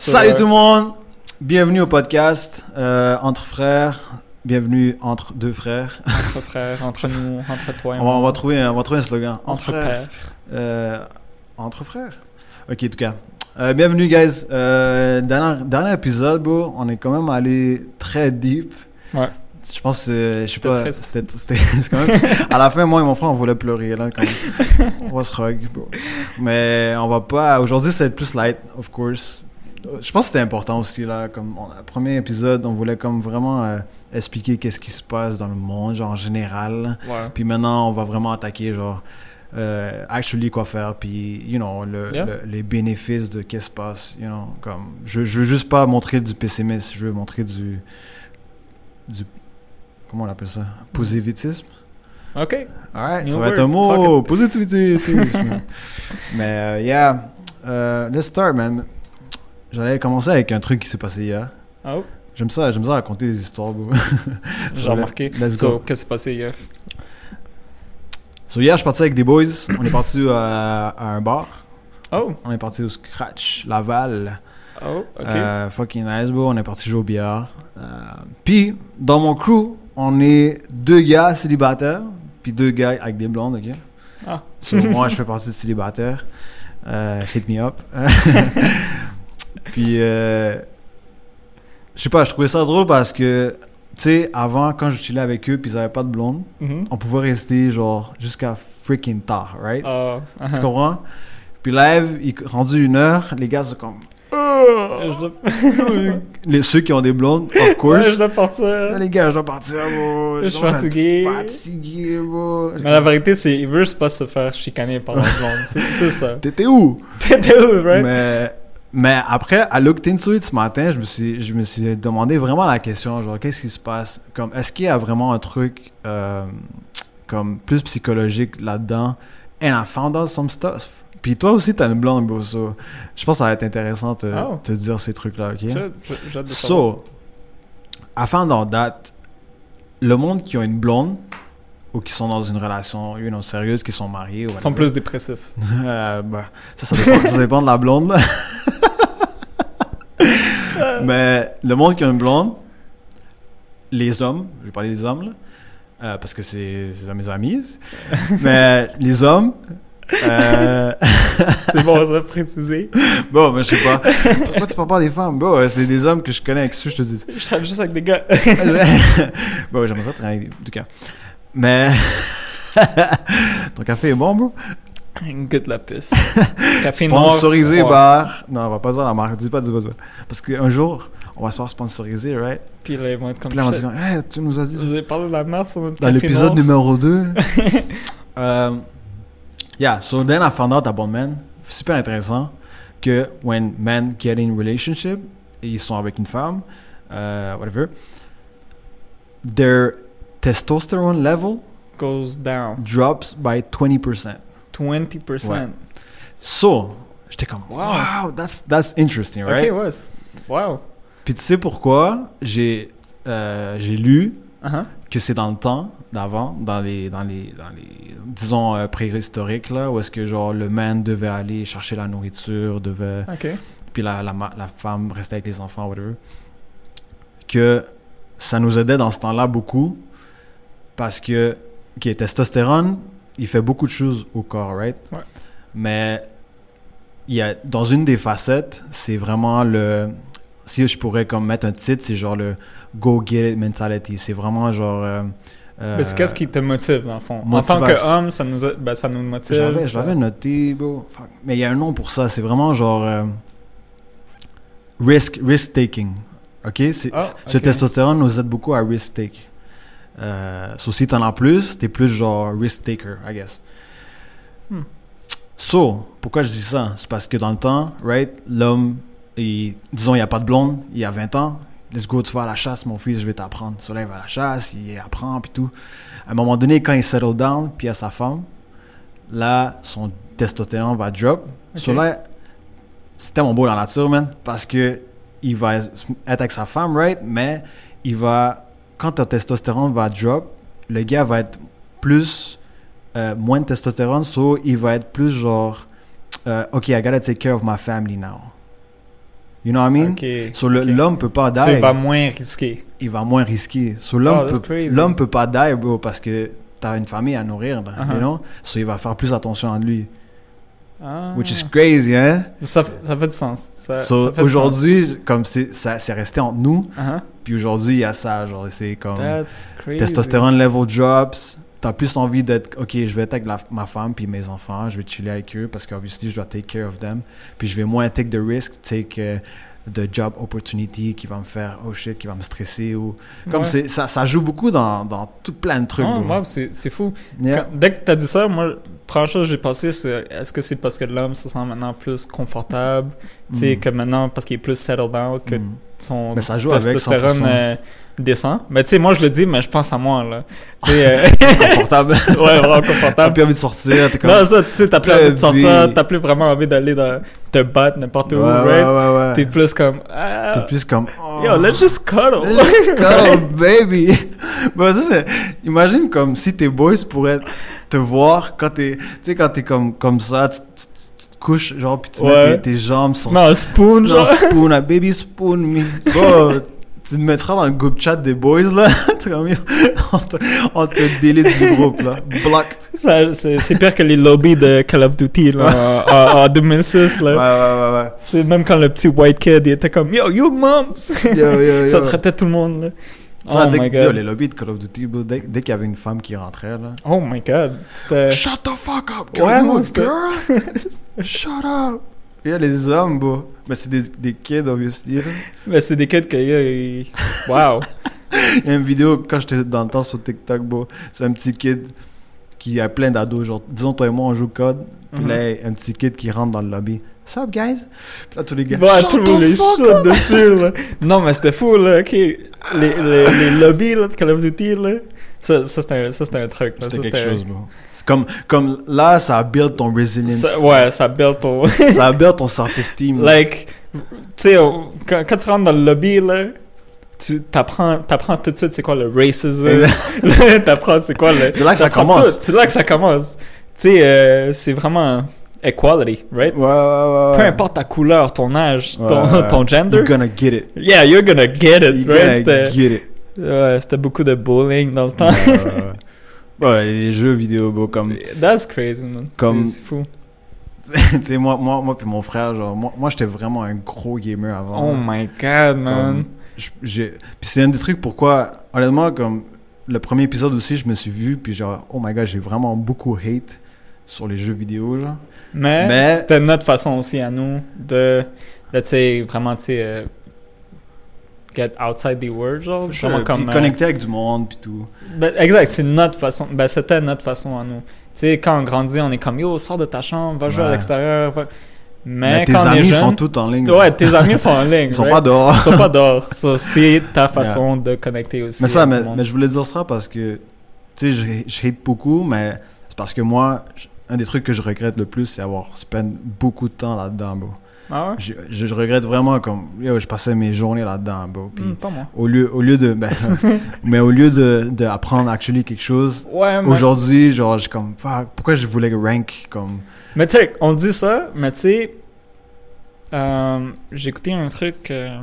Salut tout le monde, bienvenue au podcast euh, Entre Frères, bienvenue entre deux frères. Entre frères, entre nous, entre toi et On va, on moi. va trouver, un- on va trouver un slogan. Entre pères. Euh, entre frères. Ok, en tout cas. Euh, bienvenue, guys. Dernier, dernier épisode, bro, on est quand même allé très deep. Ouais. Je pense que, je sais pas, c'était, quand même, à la fin, moi et mon frère, on voulait pleurer, là, quand même. on va se bro. Mais on va pas, aujourd'hui, ça va être plus light, of course. Je pense que c'était important aussi, là, comme, on- le premier épisode, on voulait comme vraiment euh, expliquer qu'est-ce qui se passe dans le monde, genre, en général. Ouais. Puis maintenant, on va vraiment attaquer, genre, euh, actually quoi faire, puis, you know, le, Yeah. le- les bénéfices de qu'est-ce qui se passe, you know, comme, je, je veux juste pas montrer du pessimisme, je veux montrer du, du, comment on appelle ça, positivisme. Ok. Alright, New ça va être un mot, Fuck positivisme. Mais, euh, yeah, euh, let's start, man. J'allais commencer avec un truc qui s'est passé hier. Oh, J'aime ça, j'aime ça raconter des histoires, j'ai remarqué. Let's So, qu'est-ce qui s'est passé hier? So hier, je suis parti avec des boys. On est parti à, à un bar. Oh, On est parti au Scratch, Laval. oh, ok. Euh, fucking nice, bro. On est parti jouer au billard. Euh, puis, dans mon crew, on est deux gars célibataires. Puis deux gars avec des blondes, ok? Ah. So, moi, je fais partie de célibataire. Euh, hit me up. puis, euh, je sais pas, je trouvais ça drôle parce que, tu sais, avant, quand je chillais avec eux, puis ils avaient pas de blonde, Mhm. on pouvait rester, genre, jusqu'à freaking tard, right? Ah, Tu uh-huh. comprends? Puis live, il rendu une heure, les gars sont comme. Je dois- les, ceux qui ont des blondes, of Ouais, course. je dois Ah, partir. les gars, je dois partir, bro. Je suis à être fatigué. Fatigué, bro. Mais la vérité, c'est ils veulent pas se faire chicaner par la blonde. C'est c'est ça. T'étais où? T'étais où, right? Mais, mais après, à Looked Into It ce matin, je me suis, je me suis demandé vraiment la question, genre, qu'est-ce qui se passe? Comme, est-ce qu'il y a vraiment un truc, euh, comme, plus psychologique là-dedans? And I found out some stuff. Puis toi aussi, t'as une blonde, bro, so je pense que ça va être intéressant de te, Oh. te dire ces trucs-là, ok? J'ai-. So, I found out that le monde qui ont une blonde ou qui sont dans une relation you know, sérieuse, qui sont mariés, Ils sont plus dépressifs. euh, bah, ça, ça dépend, ça dépend de la blonde. Mais le monde qui a une blonde, les hommes, je vais parler des hommes, là, euh, parce que c'est c'est mes amis, mais les hommes, euh, C'est bon, ça, préciser. bon, mais je sais pas, pourquoi tu parles pas des femmes? Bon, c'est des hommes que je connais avec ceux, je te dis? Je travaille juste avec des gars. bon, j'aimerais ça travailler avec des- en tout cas. Mais, ton café est bon, bro? Goûte la pisse. Café noir. Sponsorisé par. Non, on va pas dire la marque. Dis pas, dis pas, dis pas. Parce qu'un jour, on va se faire sponsoriser, right? Puis là, ils vont être comme Puis là, on dire, hey, tu nous as dit. Vous avez parlé de la merde sur notre Dans l'épisode numéro 2. um, yeah, so then I found out about men. Super intéressant. Que when men get in relationship, et ils sont avec une femme, euh, whatever, their testosterone level goes down. drops by 20%. 20%. Ouais. So, j'étais comme, wow, that's, that's interesting, right? Ok, ouais. Wow. Puis tu sais pourquoi j'ai euh, j'ai lu Uh-huh. que c'est dans le temps d'avant, dans les, dans les, dans les disons, euh, préhistoriques, là, où est-ce que, genre, le man devait aller chercher la nourriture, devait... Ok. Puis la, la, la femme restait avec les enfants, whatever. Que ça nous aidait dans ce temps-là beaucoup, parce que, OK, testostérone, il fait beaucoup de choses au corps, right? Ouais. Mais il y a, dans une des facettes, c'est vraiment le... Si je pourrais comme mettre un titre, c'est genre le go get it mentality. C'est vraiment genre... euh, Mais c'est euh, qu'est-ce qui te motive, dans le fond? En tant qu'homme, ça nous, a- ben, ça nous motive. J'avais, noté, bro. Fuck. Mais il y a un nom pour ça. C'est vraiment genre euh, risk, risk taking. Ok, Ah, ce testostérone nous aide beaucoup à risk take. Euh, so si t'en as plus, t'es plus genre risk taker, I guess. Hmm. So, pourquoi je dis ça? C'est parce que dans le temps, right, l'homme, disons, il n'y a pas de blonde, il y a 20 ans. Let's go, tu vas à la chasse, mon fils, je vais t'apprendre. So là, il va à la chasse, il apprend, puis tout. À un moment donné, quand il settle down, puis il a sa femme, là, son testostérone va drop. Ok. So là, c'est tellement beau dans la nature, man, parce que il va être avec sa femme, right, mais il va, quand ton testostérone va drop, le gars va être plus, euh, moins de testostérone, so il va être plus genre, euh, ok, I gotta take care of my family now. You know what I mean? Ok. So, l'homme peut pas die. So, il va moins risquer. il va moins risquer. So, l'homme Oh, peut, peut pas die, bro, parce que t'as une famille à nourrir, là, Uh-huh. you know? So, il va faire plus attention à lui. Ah. Which is crazy, hein? Ça, ça fait du sens. Ça, So, ça aujourd'hui, comme c'est, ça, c'est resté entre nous. Uh-huh. Puis aujourd'hui, il y a ça, genre, c'est comme... That's crazy. Testostérone level drops. T'as plus envie d'être, ok, je vais être avec la- ma femme puis mes enfants, je vais chiller avec eux parce qu'obviously je dois take care of them. Puis je vais moins take the risk, take euh, the job opportunity qui va me faire, oh shit, qui va me stresser ou. Comme Ouais. c'est, ça, ça joue beaucoup dans, dans tout plein de trucs. Oh, wow, c'est fou. Yeah. Quand- dès que tu as dit ça, moi, première chose que j'ai pensé, c'est est-ce que c'est parce que l'homme se sent maintenant plus confortable, tu sais, Mm. que maintenant, parce qu'il est plus settled down, que Mm. son Mais ça joue avec testostérone 100%. euh, descend. Mais tu sais, moi, je le dis, mais je pense à moi, là. Tu sais, euh, Confortable. ouais, vraiment T'as confortable. plus envie de sortir, t'es comme. Non, ça, tu sais, t'as plus envie de sortir, t'as plus vraiment envie d'aller dans, te battre n'importe ouais, où, ouais, right? ouais, ouais. T'es plus comme, ah, T'es plus comme. oh. yo, let's just cuddle. Let's just cuddle, baby. Bon, ça, c'est... Imagine comme si tes boys pourraient te voir quand t'es... Tu sais, quand t'es comme, comme ça, tu, tu- couches, genre, puis tu Ouais. mets tes, tes jambes sur... Non, spoon, genre, genre. spoon, a baby spoon me. Bon, tu te mettras dans le groupe chat des boys, là? On te, on te délite du groupe, là. Blocked. C'est c'est pire que les lobbies de Call of Duty là, en, en- en 2006. Ouais, Là. ouais, ouais, Tu sais, Même quand le petit white kid il était comme Yo, ouais. Yo, yo. Ça traitait tout le monde. Là. Ça, oh dès, my que- god. les lobbies de Call of Duty, dès, dès qu'il y avait une femme qui rentrait, là... Oh my god. C'était. Shut the fuck up, girl. Ouais, non, girl? Shut up. Il y a les hommes, bro. Mais c'est des, des kids, obviously. Mais c'est des kids que. Wow. Il y a une vidéo, quand j'étais dans le temps sur TikTok, bro. C'est un petit kid qui a plein d'ados. Genre, disons, toi et moi, on joue code. Puis Mhm. là, un petit kid qui rentre dans le lobby. What's up, guys? Puis là, tous les gars. Shut tout le monde the les saute dessus. Là. Non, mais c'était fou. Là. Les, les, les lobbies là, de Call of Duty, là. Ça, ça c'était un, un truc. Ça, quelque chose. C'est comme, comme là, ça build ton resilience. ça- ouais, ça build ton. Ça build ton self-esteem. Like, tu sais, quand, quand tu rentres dans le lobby, là, tu t'apprends, t'apprends tout de suite c'est quoi le racism. t'apprends c'est quoi le. C'est là que ça commence. C'est là que ça commence. Tu sais, euh, c'est vraiment equality, right? Ouais, ouais, ouais. Peu importe ta couleur, ton âge, ton, ton gender. You're gonna get it. Yeah, you're gonna get it, You're right? gonna get it. Ouais, c'était beaucoup de bullying dans le temps. Ouais, les jeux vidéo, bro, comme... That's crazy, man. Comme- C'est, fou. tu sais, moi, moi, moi puis mon frère, genre, moi, moi j'étais vraiment un gros gamer avant. Oh my god, man. Puis c'est un des trucs pourquoi, honnêtement, comme le premier épisode aussi, je me suis vu, puis genre, oh my god, j'ai vraiment beaucoup hate sur les jeux vidéo, genre. Mais, Mais- c'était notre façon aussi à nous de, de tu sais, vraiment, tu sais, euh, get outside the world, genre. Sure, Vraiment comme. euh, connecter avec du monde, puis tout. ben, exact, c'est notre façon. Ben, c'était notre façon à nous. Tu sais, quand on grandit, on est comme, yo, sors de ta chambre, va jouer à l'extérieur. va- Mais, Mais tes quand on est amis jeune. sont tous en ligne. Ouais, tes amis sont en ligne. Ils sont right? pas dehors. Ils sont pas dehors. So, c'est ta façon de connecter aussi. Mais ça, mais, je voulais dire ça parce que, tu sais, je, je hate beaucoup, mais c'est parce que moi, je- un des trucs que je regrette le plus, c'est avoir spend beaucoup de temps là-dedans, bro. Ah ouais? Je, je, je regrette vraiment comme, yo, je passais mes journées là-dedans, bro. Puis Hmm, pas moi. au lieu, au lieu de, ben, mais au lieu de, de apprendre actually quelque chose, Ouais, aujourd'hui, genre, je comme, pourquoi je voulais rank comme, mais tu sais, on dit ça, mais tu sais, euh, j'ai écouté un truc euh,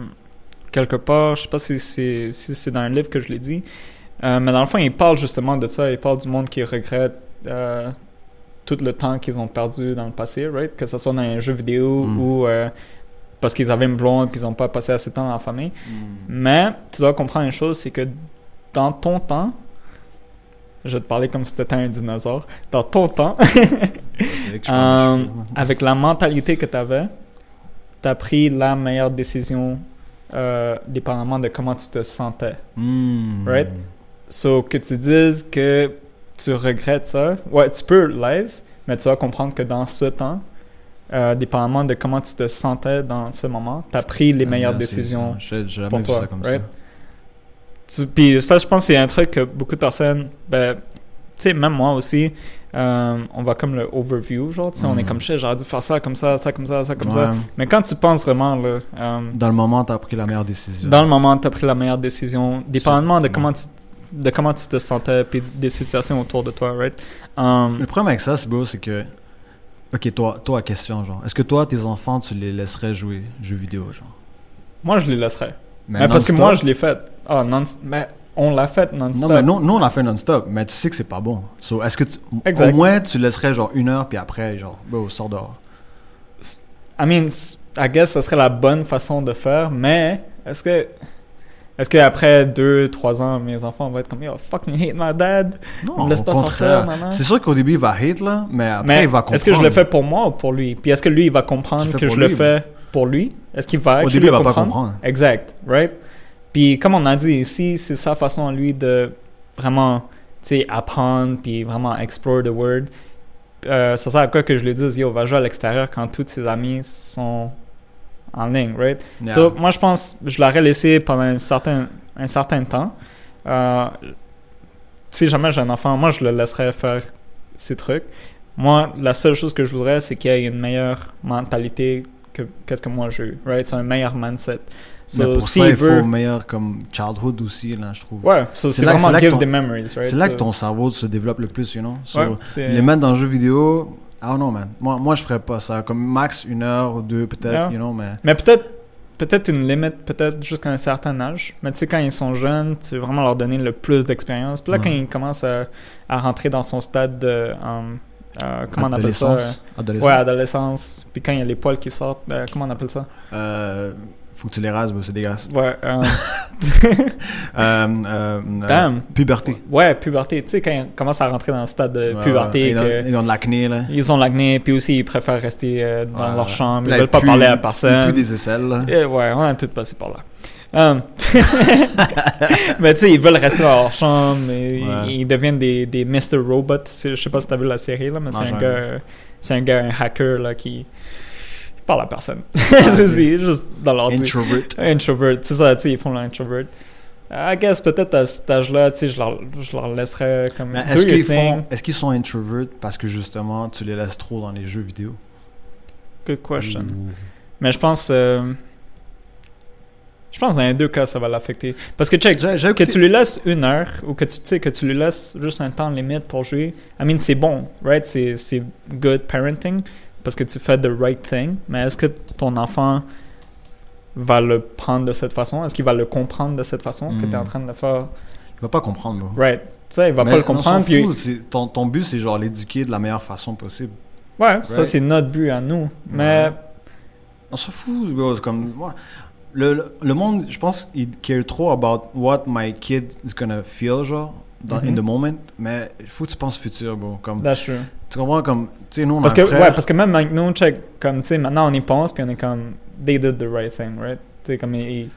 quelque part, je sais pas si c'est si c'est dans un livre que je l'ai dit, euh, mais dans le fond, il parle justement de ça, il parle du monde qui regrette euh, tout le temps qu'ils ont perdu dans le passé, right? Que ce soit dans un jeu vidéo Mm. ou euh, parce qu'ils avaient une blonde puis ils n'ont pas passé assez de temps dans la famille. Mais tu dois comprendre une chose, c'est que dans ton temps, je vais te parler comme si tu étais un dinosaure, dans ton temps, euh, avec la mentalité que tu avais, tu as pris la meilleure décision euh, dépendamment de comment tu te sentais. Hmm. right? So, que tu dises que tu regrettes ça, ouais, tu peux live, mais tu vas comprendre que dans ce temps, euh, dépendamment de comment tu te sentais dans ce moment, tu as pris les meilleures décisions. Je, je pour toi, ça comme right? ça. Tu- Puis ça, je pense que c'est un truc que beaucoup de personnes, ben, tu sais, même moi aussi, euh, on va comme le overview, genre, tu sais, on est Mhm. comme, shit, j'aurais dû faire ça comme ça, ça comme ça, ça comme ça. Mais quand tu penses vraiment, là, euh, Dans le moment, t'as pris la meilleure décision. dans le moment, tu as pris la meilleure décision, dépendamment de comment tu, de comment tu te sentais, puis des situations autour de toi, right? Um, Le problème avec ça, c'est bro, c'est que. Ok, toi, toi, question, genre. Est-ce que toi, tes enfants, tu les laisserais jouer jeux vidéo, genre? Moi, je les laisserais. Mais Mais parce que moi, je l'ai fait. Ah, non, mais on l'a fait non-stop. Non, mais nous, nous, on l'a fait non-stop, mais tu sais que c'est pas bon. So, est-ce que tu- Exact. au moins tu laisserais genre une heure, puis après, genre, bro, sors dehors? I mean, I guess ce serait la bonne façon de faire, mais est-ce que. Est-ce qu'après 2-3 ans, mes enfants vont être comme Yo, fucking hate my dad? Non, On me laisse pas sortir, maman. C'est sûr qu'au début, il va hate, là, mais après, Mais il va comprendre. est-ce que je le fais pour moi ou pour lui? Puis est-ce que lui, il va comprendre que je le fais pour lui? Est-ce qu'il va Au début, il va pas comprendre? Exact, right? Puis comme on a dit ici, c'est sa façon à lui de vraiment, tu sais, apprendre puis vraiment explore the world. Euh, ça sert à quoi que je lui dise, yo, va jouer à l'extérieur quand tous ses amis sont en ligne, right? Yeah. So, moi, je pense, je l'aurais laissé pendant un certain, un certain temps. Euh, si jamais j'ai un enfant, moi, je le laisserais faire ces trucs. Moi, la seule chose que je voudrais, c'est qu'il ait une meilleure mentalité que qu'est-ce que moi j'ai eu, right? C'est un meilleur mindset. mais So, pour s'il ça, il veut- faut meilleur comme childhood aussi, là, je trouve. Ouais, so C'est vraiment give ton- the memories, right? C'est là So- que ton cerveau se développe le plus, you know? So, Ouais, les mettre dans le jeu vidéo, I don't know, man. Moi, moi, je ferais pas ça. Comme max une heure ou deux, peut-être, you know, mais... Mais peut-être peut-être une limite, peut-être jusqu'à un certain âge. Mais tu sais, quand ils sont jeunes, tu veux vraiment leur donner le plus d'expérience. Puis là, quand ils commencent à, à rentrer dans son stade de... um, euh, comment on appelle ça? Adolescence. Adolescence. Ouais, adolescence. Puis quand il y a les poils qui sortent, euh, comment on appelle ça? Euh, faut que tu les rases, c'est dégueulasse. Ouais, euh, Euh, euh, Damn. euh, puberté. ouais, puberté. Tu sais, quand ils commencent à rentrer dans le stade de puberté. Ils, ont, ils ont de l'acné, là. ils ont l'acné, puis aussi ils préfèrent rester dans leur chambre, Puis ils là, veulent pas parler à personne. des aisselles, là. Ouais, on a tout passé par là. Um, mais tu sais, ils veulent rester dans leur chambre, et Ouais. ils, deviennent des, des Mr. Robot. Je sais pas si t'as vu la série, là, mais c'est un gars, un gars, un hacker, là, qui, qui parle à personne. c'est ok. c'est juste dans. Introvert. Introvert, c'est ça, ils font l'introvert. I guess peut-être à cet âge-là, je leur, je leur laisserais comme est-ce qu'ils font, est-ce qu'ils sont introverts parce que justement tu les laisses trop dans les jeux vidéo? Good question. Mais je pense, euh, je pense dans les deux cas, ça va l'affecter. Parce que check, que tu lui laisses une heure ou que tu sais que tu lui laisses juste un temps limite pour jouer, I mean c'est bon, right? C'est good parenting parce que tu fais the right thing. Mais est-ce que ton enfant va le prendre de cette façon? Est-ce qu'il va le comprendre de cette façon que tu es en Mm. train de faire? Il va pas comprendre. Right. Tu sais, il va Mais pas le comprendre. Puis, fout, ton, ton but, c'est genre l'éduquer de la meilleure façon possible. ouais, ça Right. c'est notre but à nous. Mais Ouais. On s'en fout, bro. Comme. Le, le, le monde, je pense, il care trop about what my kid is gonna feel, genre, dans, in Mhm. the moment. Mais il faut que tu penses futur, bro. Comme, that's true. tu comprends, comme, tu sais, nous, on Parce a que, frère. ouais, parce que même nous, check, comme, tu sais, maintenant on y pense, puis on est comme, they did the right thing, right? Tu sais, comme, ils-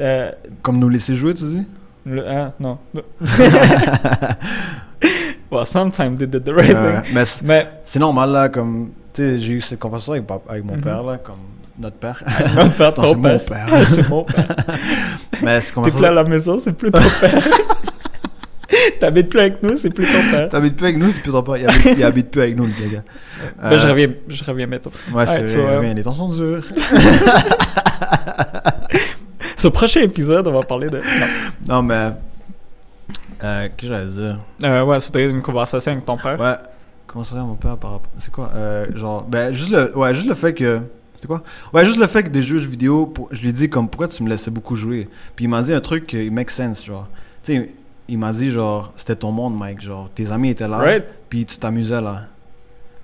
euh, Comme nous laisser jouer, tu dis? le- hein, non. well, sometimes they did the right Euh, thing. mais c'est- Mais, c'est normal, là, comme, tu sais, j'ai eu cette conversation avec, mon Mhm. père, là, comme notre père. notre père, ton mon père. c'est mon père. mais c'est T'es plus à la maison, c'est plus ton père. T'habites plus avec nous, c'est plus ton père. T'habites plus avec nous, c'est plus ton père. Il habite, il habite plus avec nous, le gars. Ben, je Euh, reviens, je reviens bientôt. Ouais, c'est Ouais, vrai, reviens, les temps sont durs. Ce prochain épisode, on va parler de. Non. Non, mais. Euh, qu'est-ce que j'allais dire? Euh, ouais, c'était une conversation avec ton père. Ouais. Comment ça va, mon père, par rapport. C'est quoi? Euh, genre, ben, juste le, ouais, juste le fait que. C'était quoi? Ouais, juste le fait que des jeux vidéo, pour- je lui ai dit, comme, pourquoi tu me laissais beaucoup jouer? Puis il m'a dit un truc qui make sense, genre. Tu sais, il m'a dit, genre, c'était ton monde, Mike. Genre, tes amis étaient là, Right? puis tu t'amusais là.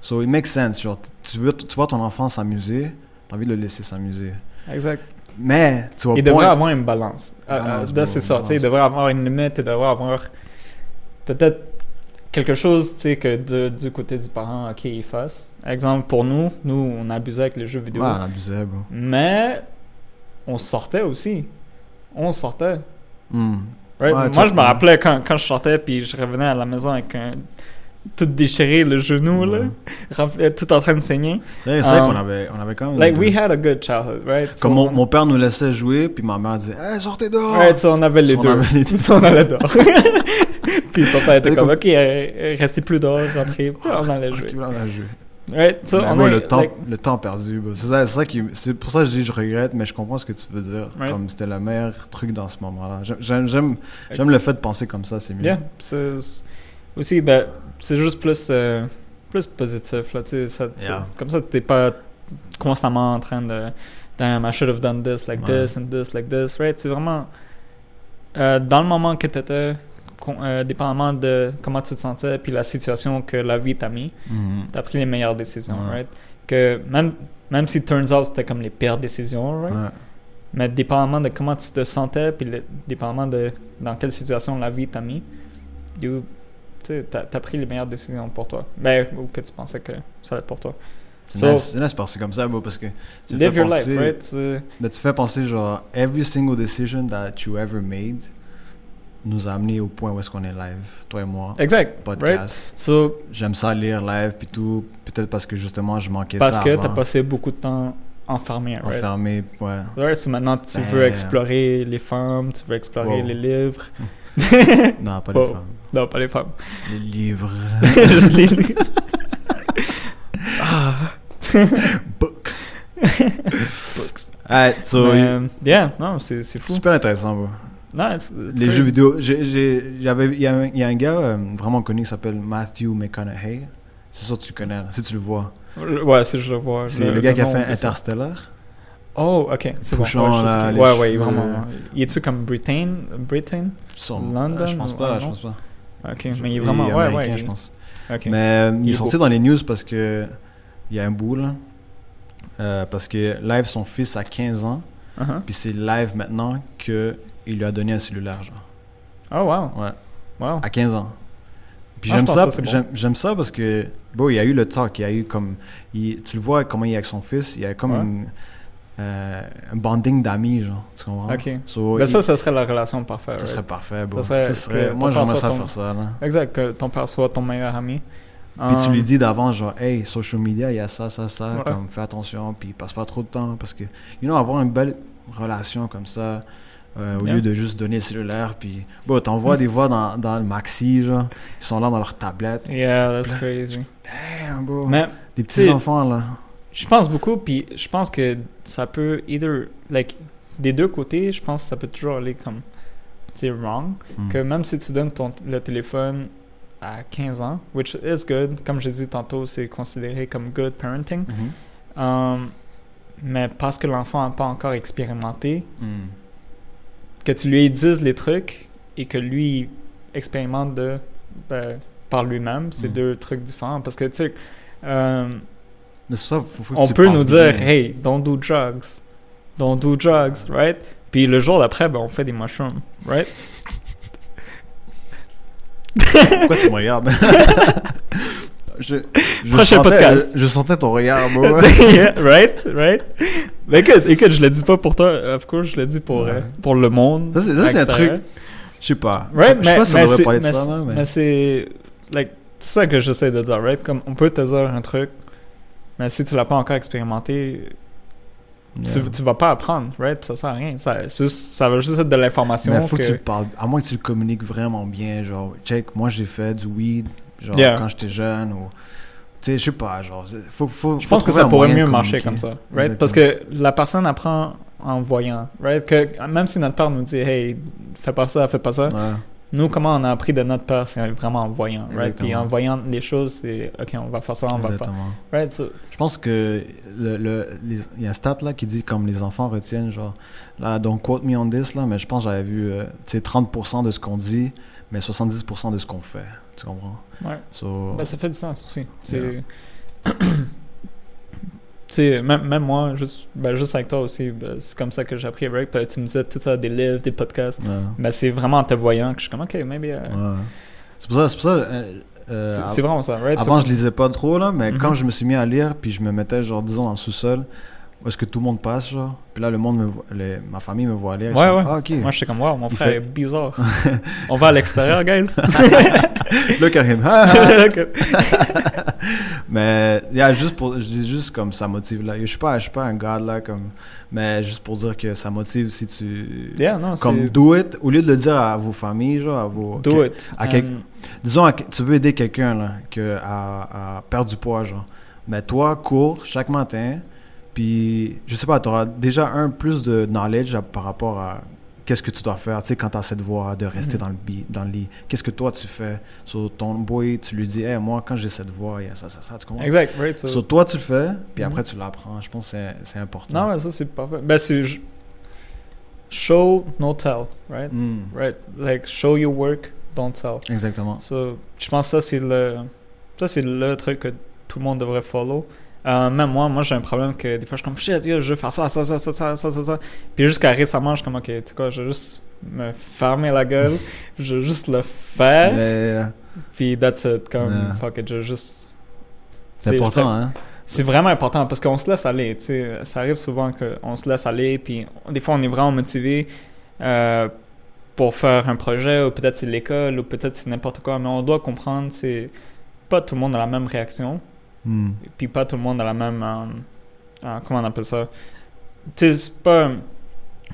So, it makes sense, genre, tu, veux, tu vois ton enfant s'amuser, t'as envie de le laisser s'amuser. Exact. Mais, tu vas Il point- devrait avoir une balance. Euh, Balance, bro, c'est ça. tu sais, Il devrait avoir une limite. Il devrait avoir peut-être quelque chose tu sais, que de- du côté du parent, ok, il fasse. Exemple, pour nous, nous, on abusait avec les jeux vidéo. Ouais, on abusait, bro. Mais on sortait aussi. On sortait. Hmm. Right? Ouais, Moi, je me rappelais quand, quand je sortais puis je revenais à la maison avec un tout déchiré le genou, là, Ouais. tout en train de saigner. C'est vrai, Um, qu'on avait, on avait quand même. Like, des- we had a good childhood, right? So, Comme mon, on- mon père nous laissait jouer, puis ma mère disait Hey, sortez dehors Right, so on avait les So, on deux. avait les deux. So, on allait dehors. puis papa était comme, ok, euh, restez plus dehors, rentrez. On allait jouer. On a joué. Right? So, Mais on moi, est, le, temps, like, le temps perdu, bro. c'est ça, c'est ça qui, c'est pour ça que je dis je regrette, mais je comprends ce que tu veux dire. Comme c'était le meilleur truc dans ce moment-là. J'aime- j'aime le fait de penser comme ça, c'est mieux. yeah, aussi, ben, c'est juste plus, euh, plus positif, là, ça- ça- Yeah. comme ça, t'es pas constamment en train de damn, I should have done this, like Ouais. this, and this, like this, right? C'est vraiment. euh, dans le moment que tu étais, dépendamment de comment tu te sentais, puis la situation que la vie t'a mis, Mhm. t'as pris les meilleures décisions, Ouais. right? Que même, même si turns out c'était comme les pires décisions, right? Ouais. Mais dépendamment de comment tu te sentais, puis le- dépendamment de dans quelle situation la vie t'a mis, you- tu as pris les meilleures décisions pour toi. Ben, ou que tu pensais que ça allait être pour toi. C'est So- nice, parce que comme ça, bro, parce que tu Live fais your penser- life, right? Tu- Mais tu fais penser, genre, every single decision that you ever made nous a amené au point où est-ce qu'on est live, toi et moi, Exact, right? podcast. So, J'aime ça lire live puis tout, peut-être parce que justement je manquais parce ça que avant, t'as passé beaucoup de temps enfermé, right? enfermé, ouais. Ouais, so maintenant tu veux Damn. explorer les femmes, tu veux explorer Wow. les livres. Non, pas Wow. les femmes. non, pas les femmes. Les livres. Juste les livres. ah, Books. books. Alright, so, Mais, yeah, non, c'est c'est fou. super intéressant, bro. Non, it's- it's Les crazy. jeux vidéo. Il y, a un- il y a un gars euh, vraiment connu qui s'appelle Matthew McConaughey. C'est sûr que tu connais, là, si tu le vois. Ouais, si je le vois. C'est le, gars qui a fait. Interstellar. Oh, ok, c'est bon. Sais là, ouais, ouais, cheveux. vraiment. Il est-tu comme Britain? Britain? Son- London Je pense pas, je pense pas. Ok, mais il est vraiment. Ouais, ouais. je pense. Ok. Mais euh, il, Il est sorti beau. dans les news parce que il y a un bout là. Euh, parce que live son fils a 15 ans, Uh-huh. puis c'est live maintenant que il lui a donné un cellulaire genre. Oh, wow. Ouais, Wow. à 15 ans. Puis Ah, j'aime ça, bon. j'aime ça parce que bon, il y a eu le talk, il y a eu comme il- tu le vois comment il est avec son fils, il y a comme Ouais. une- euh, un bonding d'amis genre, tu comprends? Ok. So, Ben, ça, il- ça serait la relation parfaite. ça right? serait parfait, serait Ça serait- moi j'aimerais ça faire ça là. Exact, que ton père soit ton meilleur ami. Puis tu lui Um, dis d'avant, genre, hey, social media, il y a ça, ça, ça, Ouais. comme fais attention, puis passe pas trop de temps, parce que, you know, avoir une belle relation comme ça, euh, au Yeah. lieu de juste donner le cellulaire, puis, bon, t'envoies des voix dans, dans le maxi, genre, ils sont là dans leur tablette, Yeah, that's crazy. damn, bro, Mais des petits enfants, là. je pense beaucoup, puis je pense que ça peut either, like, des deux côtés, je pense que ça peut toujours aller comme, tu sais, wrong. Mm. Que même si tu donnes ton, le téléphone à 15 ans, which is good, comme j'ai dit tantôt, c'est considéré comme good parenting. Mhm. Um, mais parce que l'enfant n'a pas encore expérimenté, Mm. Que tu lui dises les trucs et que lui expérimente de, ben, par lui-même, c'est Mm. deux trucs différents. Parce que, tu sais, euh, ça, faut, faut on peut nous dire, bien. hey, don't do drugs. Don't do drugs, right? Puis le jour d'après, ben, on fait des mushrooms, right? Pourquoi tu me regardes? je, je Prochain sentais, podcast. Je, je sentais ton regard, bro. Yeah, right, right. Mais écoute, écoute, je le dis pas pour toi, of course, je le dis pour, Ouais. euh, pour le monde. Ça, c'est- un truc- Je sais pas. Right, je, sais pas si on devrait parler de mais ça, mais... mais c'est like, ça que j'essaie de dire, right? Comme on peut te dire un truc, mais si tu l'as pas encore expérimenté, Yeah. tu, tu vas pas apprendre, right? Ça sert à rien. Ça, ça va juste être de l'information. Mais faut que... que- tu le parles, à moins que tu le communiques vraiment bien, genre, check, moi j'ai fait du weed, genre, Yeah. quand j'étais jeune, ou, tu sais, je sais pas, genre, faut, faut, Je pense que ça pourrait mieux marcher comme ça, right? Parce que la personne apprend en voyant, right? Que même si notre père nous dit, hey, fais pas ça, fais pas ça, Ouais. nous, comment on a appris de notre père, c'est vraiment en voyant, right? Puis Exactement. en voyant les choses, c'est, ok, on va faire ça, on va pas. Exactement. Right? So, Je pense que le, le, les- il y a un stat là qui dit comme les enfants retiennent, genre, là, don't quote me on this, là, mais je pense que j'avais vu, euh, tu sais, 30% de ce qu'on dit, mais 70% de ce qu'on fait. Tu comprends? ouais. So, Ben, ça fait du sens aussi. C'est. Même, même moi, juste, ben, juste avec toi aussi, ben, c'est comme ça que j'ai appris tu me disais tout ça, des livres, des podcasts. Ben, c'est vraiment en te voyant que je suis comme, ok, maybe. euh, Ouais. C'est pour ça, c'est pour ça, euh, euh, c'est vraiment ça, right? Avant, je lisais pas trop, là, mais Mhm. quand je me suis mis à lire, puis je me mettais, genre, disons, dans le sous-sol, où est-ce que tout le monde passe, genre, puis là, le monde me voit, les- ma famille me voit ils Ouais, ouais. Ah. Moi, je suis comme, wow, mon Il frère fait- est bizarre. On va à l'extérieur, guys. Look at him. Ah, ah. Mais, yeah, juste pour, je dis juste comme ça motive, là. Je suis pas, je suis pas un gars, là, comme, mais juste pour dire que ça motive si tu. Yeah, non, Comme do it, au lieu de le dire à vos familles, genre, à vos. Do it. à quel- And- Disons, à- tu veux aider quelqu'un là, que, à, à perdre du poids, genre. Mais toi, cours chaque matin, puis je sais pas, tu auras déjà un plus de knowledge à- par rapport à qu'est-ce que tu dois faire, tu sais, quand t'as cette voix de rester Mhm. dans, le bi- dans le lit. Qu'est-ce que toi, tu fais? Sur ton boy, tu lui dis, hey, moi, quand j'ai cette voix, il y a ça, ça, ça, tu comprends? Exact, right? so- Sur toi, tu le fais, puis Mhm. après, tu l'apprends. Je pense que c'est- important. Non, mais ça, c'est parfait. Ben, c'est. Show, no tell, right? Mm. Right. Like, show your work, don't tell. Exactement. So, je pense que ça, c'est le. Ça, c'est le truc que tout le monde devrait follow. Euh, même moi, moi j'ai un problème que des fois je suis comme shit, yo, je veux faire ça, ça, ça, ça, ça, ça, ça, ça. Puis jusqu'à récemment, je suis comme ok, tu sais quoi, je vais juste me fermer la gueule, je vais juste le faire, Mais, euh, puis that's it, comme Yeah. fuck it, je vais juste. c'est important, hein C'est vraiment important parce qu'on se laisse aller, tu sais. Ça arrive souvent qu'on se laisse aller, puis des fois on est vraiment motivé euh, pour faire un projet, ou peut-être c'est l'école, ou peut-être c'est n'importe quoi, mais on doit comprendre, c'est pas tout le monde a la même réaction, Mm. puis pas tout le monde a la même. euh, euh, comment on appelle ça? Tu sais, c'est pas.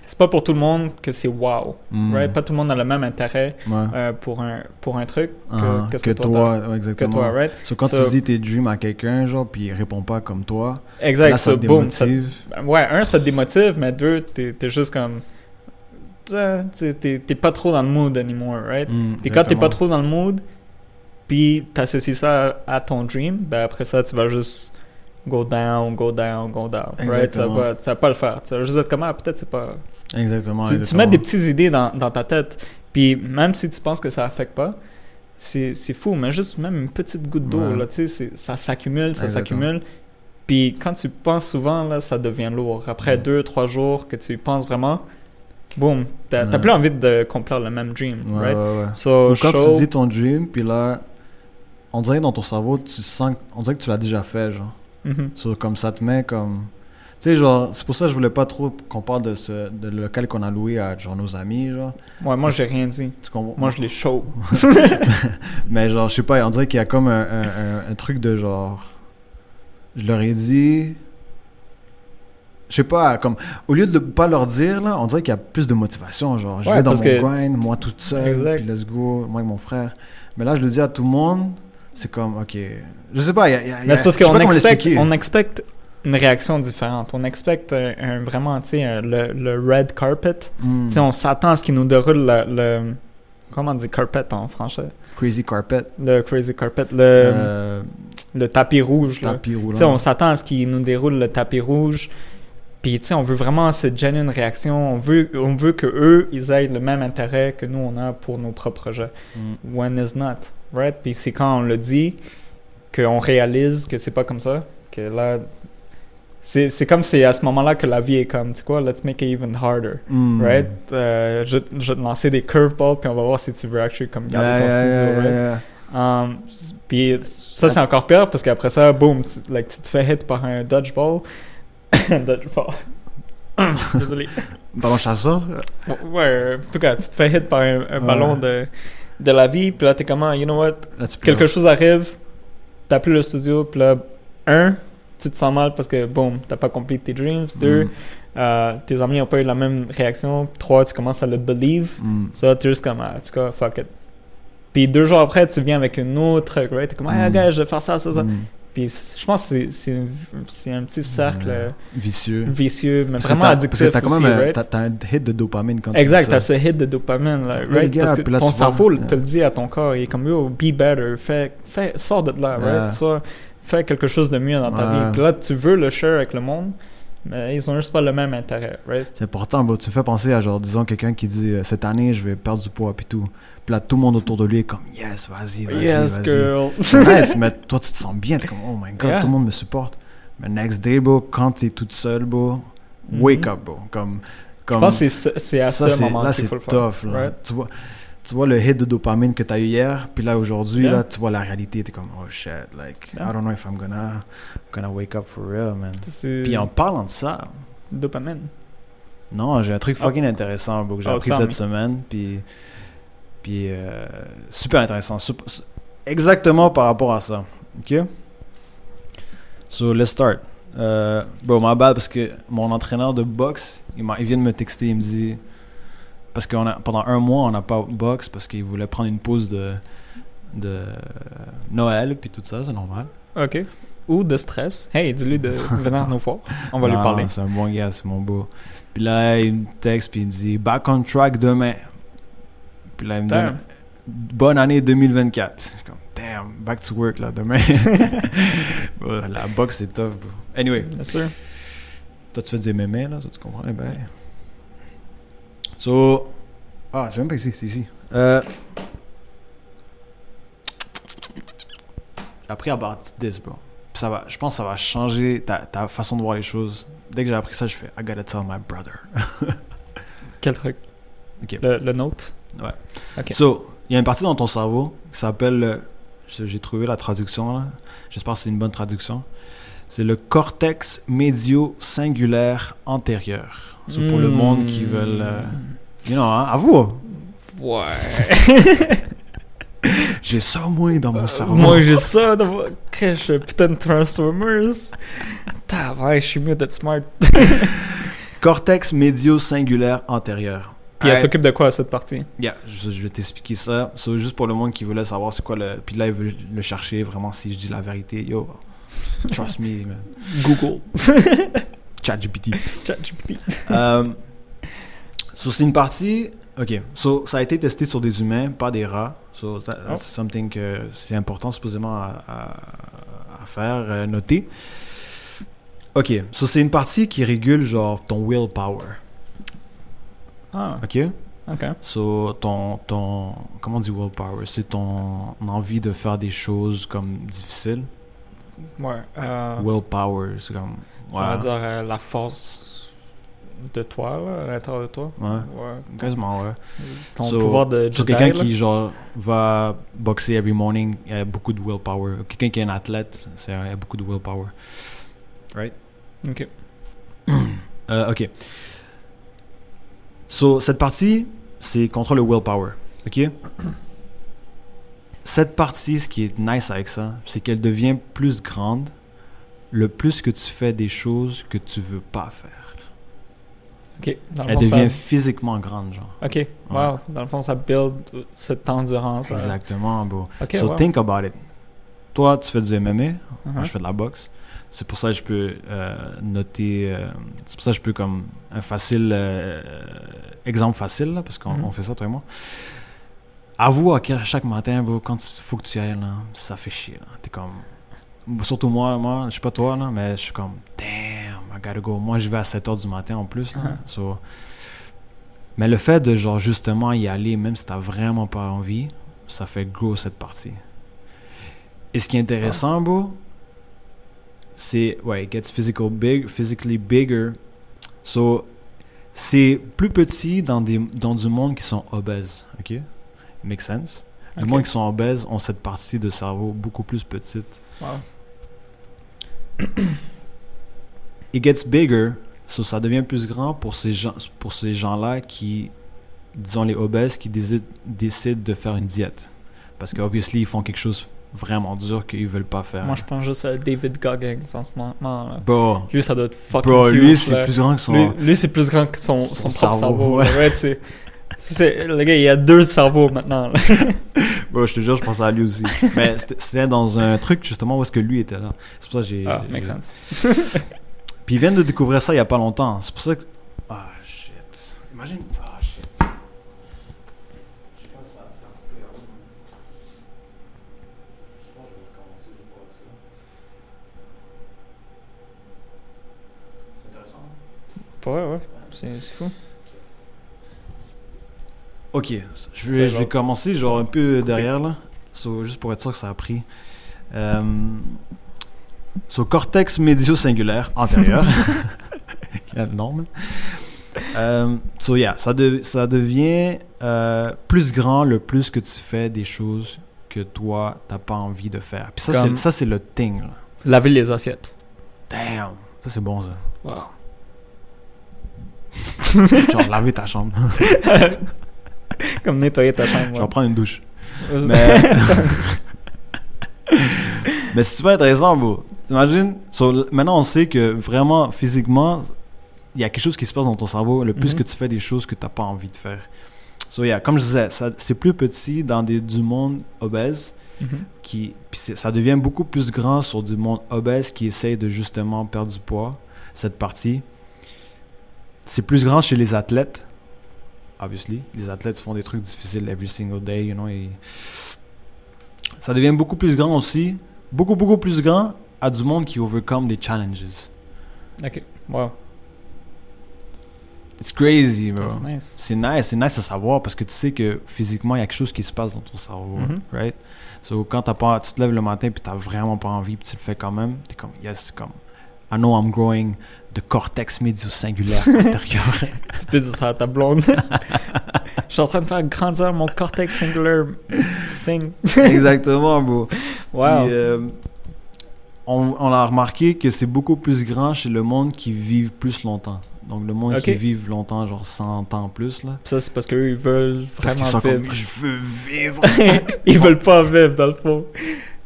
C'est pas pour tout le monde que c'est wow, Mm. right? Pas tout le monde a le même intérêt Ouais. euh, pour, un, pour un truc que, Ah, qu'est-ce que, que, toi, toi, t'as- que exactement. toi, right? So, quand So- tu dis tes dreams à quelqu'un, genre, puis il répond pas comme toi, Exact, là, ça so, te boom, ça- démotive. Ouais, un, ça te démotive, mais deux, t'es, t'es juste comme. T'es, pas trop dans le mood anymore, right? Mm, Puis quand t'es pas exactement. trop dans le mood, puis t'associes ça à ton dream, ben après ça, tu vas juste go down, go down, go down, right? Ça va, ça va pas le faire. Tu vas juste être comme, ah, peut-être c'est pas. Exactement. Tu, tu mets des petites idées dans, dans ta tête, puis même si tu penses que ça affecte pas, c'est, fou, mais juste même une petite goutte d'eau, Ouais. là, tu sais, ça s'accumule, ça s'accumule. Puis quand tu penses souvent, là, ça devient lourd. Après deux, trois jours que tu y penses vraiment, boum, t'as, Ouais. plus envie d'accomplir le même dream, right? ouais, ouais. So, Ou quand show- tu dis ton dream, puis là, on dirait que dans ton cerveau, tu sens, on dirait que tu l'as déjà fait, genre. Mhm. So, comme ça te met comme. Tu sais, genre, c'est pour ça que je voulais pas trop qu'on parle de ce de local qu'on a loué à genre nos amis, genre. Ouais, moi, j'ai rien dit. Tu comprends? Moi, je l'ai chaud. Mais genre, je sais pas, on dirait qu'il y a comme un, un, un- un truc de genre. Je leur ai dit. Je sais pas, comme. Au lieu de pas leur dire, là, on dirait qu'il y a plus de motivation. Genre, je Ouais, vais dans mon grind, moi toute seule, Exact. puis let's go, moi et mon frère. Mais là, je le dis à tout le monde, c'est comme, ok. Je sais pas, il y a. y a- Mais c'est parce qu'on expecte, on expecte une réaction différente. On expecte un, un- vraiment, tu sais, le, le red carpet. Hmm. Tu sais, on s'attend à ce qu'il nous déroule le, le- Comment on dit carpet en français? Crazy carpet. Le crazy carpet, le, euh, le tapis rouge. tapis Tu roulant. sais, on s'attend à ce qu'il nous déroule le tapis rouge. Puis, tu sais, on veut vraiment cette genuine réaction. On veut, on veut que eux, ils aient le même intérêt que nous, on a pour nos propres projets. Hmm. When is not, right? Puis c'est quand on le dit qu'on réalise que c'est pas comme ça, que là, c'est comme c'est à ce moment-là que la vie est comme, tu sais quoi, let's make it even harder, Hmm. right? Euh, je, je vais te lancer des curveballs puis on va voir si tu veux actually comme garder Yeah, ton yeah, studio, yeah, right? yeah. Um, puis ça c'est encore pire parce qu'après ça, boom, tu, like, tu te fais hit par un dodgeball. un dodgeball. Désolé. Ballon chasseur. Ouais, en tout cas, tu te fais hit par un, un Ouais. ballon de, de la vie, puis là t'es comment, you know what? Là, quelque chose arrive, t'as plus le studio, puis là, un, tu te sens mal parce que, boum, t'as pas compris tes dreams. Deux, Mm. euh, tes amis n'ont pas eu la même réaction. Trois, tu commences à le believe. Hmm. Ça, tu es juste comme, ah, en tout cas, fuck it. Puis deux jours après, tu viens avec une autre truc, right? T'es comme, ah, Mm. gars, je vais faire ça, ça, ça. Puis je pense que c'est- un petit cercle euh, Vicieux. vicieux, mais vraiment addictif Parce que t'as quand même un- right? t'as- un hit de dopamine quand tu Exact, t'as ce hit de dopamine, là, right? gars, Parce que là, ton vois, cerveau te le dit à ton corps, il est comme yo, be better, fais, fais, sors de là, Yeah. right? Fais quelque chose de mieux dans ta vie. Puis là, tu veux le share avec le monde, mais ils ont juste pas le même intérêt, right? C'est important, bro. Tu me fais penser à, genre, disons, quelqu'un qui dit euh, Cette année, je vais perdre du poids, puis tout. Puis là, tout le monde autour de lui est comme Yes, vas-y, vas-y. yes, girl. Nice, mais toi, tu te sens bien. T'es comme Oh my god, Yeah. tout le monde me supporte. Mais next day, bro, quand t'es toute seule, bro, wake Mhm. up, bro. Comme. Je pense que c'est ce- c'est à ça, ce c'est- moment là, qu'il c'est faut le faire. tough. Là. right? Tu, vois, tu vois le hit de dopamine que t'as eu hier, puis là, aujourd'hui, Yeah. là, tu vois la réalité. T'es comme Oh shit, like, Yeah. I don't know if I'm gonna, gonna wake up for real, man. Puis en parlant de ça, dopamine. Non, j'ai un truc Oh. fucking intéressant bro, que j'ai Oh, appris cette semaine. Puis, puis euh, super intéressant. Exactement par rapport à ça. OK? So, let's start. Euh, bro, ma bad parce que mon entraîneur de boxe, il, il vient de me texter. Il me dit. Parce que pendant un mois, on n'a pas boxe parce qu'il voulait prendre une pause de, de Noël. Puis tout ça, c'est normal. Ok. ou de stress, hey, dis-lui de venir nous voir. On va lui parler. C'est un bon gars, c'est mon beau. Puis là, il me texte, puis il me dit Back on track demain. Puis là, il me Damn. donne Bonne année 2024. Je suis comme Damn, back to work là demain. La boxe, c'est tough, bro. Anyway, Bien sûr. toi, tu fais des mémés, là, ça, tu comprends? Eh Ben. So. Ah, c'est même pas ici, c'est ici. Euh. J'ai appris à battre this, bro. Ça va, je pense que ça va changer ta, ta façon de voir les choses. Dès que j'ai appris ça, je fais I gotta tell my brother. Quel truc? Le, le note? Ouais. Ok. So, il y a une partie dans ton cerveau qui s'appelle. J'ai trouvé la traduction là. J'espère que c'est une bonne traduction. C'est le cortex médio-singulaire antérieur. So, pour le monde qui veulent. euh, you know, hein, à vous. Ouais. J'ai ça moins dans mon cerveau. Euh, Moi, j'ai ça dans mon... Je putain de Transformers. T'as ouais, je suis mieux d'être smart. Cortex médio-singulaire antérieur. Puis elle s'occupe de quoi cette partie? Yeah, je, je vais t'expliquer ça. So, juste pour le monde qui voulait savoir c'est quoi le. Puis là, il veut le chercher vraiment si je dis la vérité. Yo, trust me, man. Google. ChatGPT. ChatGPT. Euh, so, c'est une partie. Ok. So, ça a été testé sur des humains, pas des rats. So, that- that's Oh. something que c'est important, supposément, à, à- à faire, euh, noter. Ok. So, c'est une partie qui régule, genre, ton willpower. Ah, Ok? ok. So, ton, ton. Comment on dit willpower? C'est ton envie de faire des choses comme difficiles. Ouais. Euh, Willpower, c'est comme. On va dire euh, la force de toi, là, à l'intérieur de toi. Ouais. Ouais. Quasiment, ouais. Ton So- pouvoir de Jedi, quelqu'un qui, genre, va boxer every morning, il y a beaucoup de willpower. Quelqu'un qui est un athlète, c'est, il y a beaucoup de willpower. Right? Ok. Euh, ok. So, cette partie, c'est contre le willpower. Ok? Cette partie, ce qui est nice avec ça, c'est qu'elle devient plus grande le plus que tu fais des choses que tu veux pas faire. Ok. Dans le Elle fond, ça- devient physiquement grande, genre. Ok. Wow. Dans le fond, ça build cette endurance. là. Exactement, bro. Ok. so wow. think about it. Toi, tu fais du MMA, Uh-huh. moi je fais de la boxe. C'est pour ça que je peux euh, noter. euh, c'est pour ça que je peux comme un facile euh, exemple facile là, parce qu'on Mhm. fait ça toi et moi. Avoue à chaque matin, bro, quand il faut que tu ailles là, ça fait chier là. T'es comme surtout moi, moi, je sais pas toi là, mais je suis comme damn, I gotta go. Moi, je vais à 7h du matin en plus là. Uh-huh. So, mais le fait de genre justement y aller, même si t'as vraiment pas envie, ça fait gros cette partie. Et ce qui est intéressant, bro, c'est ouais, it gets physical big, physically bigger. So c'est plus petit dans des dans du monde qui sont obèses, ok? Make sense. Le Ok. monde qui sont obèses ont cette partie de cerveau beaucoup plus petite. Wow. It gets bigger, so ça devient plus grand pour ces gens pour ces gens-là qui disons les obèses qui décident, décident de faire une diète parce que obviously ils font quelque chose vraiment dur qu'ils veulent pas faire. Moi, je pense juste à David Goggins en ce moment. là. Bro, Lui, ça doit être fucking bro, huge. lui c'est plus grand que son Lui, lui, c'est plus grand que son, Son son, propre cerveau, cerveau. ouais. Ouais, tu sais. C'est- Le gars, il a deux cerveaux maintenant. je te jure, je pensais à lui aussi. Mais c'était- dans un truc justement où est-ce que lui était là. C'est pour ça que j'ai. Ah, j'ai- makes sense. Puis il vient de découvrir ça il y a pas longtemps. C'est pour ça que. Ah shit. Imagine. Ah shit. Je sais pas, ça, ça a coupé. Je pense que je vais recommencer juste pour être sûr. C'est intéressant. Ouais, ouais. C'est c'est fou. Ok, je vais, je genre- vais commencer genre un peu derrière là. So, juste pour être sûr que ça a pris. Euh, so, cortex médio-singulaire antérieur. Man. Euh, so, yeah, ça, de- ça devient euh, plus grand le plus que tu fais des choses que toi, t'as pas envie de faire. Puis ça, c'est- ça, c'est le thing. Là. Laver les assiettes. Damn! Ça, c'est bon, ça. Wow. Genre, laver ta chambre. Comme nettoyer ta chambre. Genre, prendre une douche. Mais. Mais c'est super intéressant, bro. T'imagines? So, maintenant, on sait que vraiment, physiquement, il y a quelque chose qui se passe dans ton cerveau le plus Mhm. que tu fais des choses que tu n'as pas envie de faire. So, yeah, comme je disais, c'est plus petit dans des, du monde obèse Mhm. qui ça devient beaucoup plus grand sur du monde obèse qui essaye de justement perdre du poids cette partie c'est plus grand chez les athlètes obviously les athlètes font des trucs difficiles every single day you know et ça devient beaucoup plus grand aussi beaucoup beaucoup plus grand à du monde qui overcome des challenges Ok. Wow. it's crazy bro That's nice. c'est nice, c'est nice à savoir parce que tu sais que physiquement, il y a quelque chose qui se passe dans ton cerveau, Mhm. right? So, quand t'as pas, tu te lèves le matin puis t'as vraiment pas envie puis tu le fais quand même, t'es comme, yes, comme, I know I'm growing the cortex médio-singulaire intérieur. Tu peux dire ça à ta blonde. Je suis en train de faire grandir mon cortex singular thing. Exactement, bro. Wow. Puis, euh, on, on a remarqué que c'est beaucoup plus grand chez le monde qui vivent plus longtemps. Donc, le monde qui vivent longtemps, genre 100 ans plus, là. Ça, c'est parce qu'eux, ils veulent Parce vraiment comme, vivre. je veux vivre. ils veulent pas vivre, dans le fond.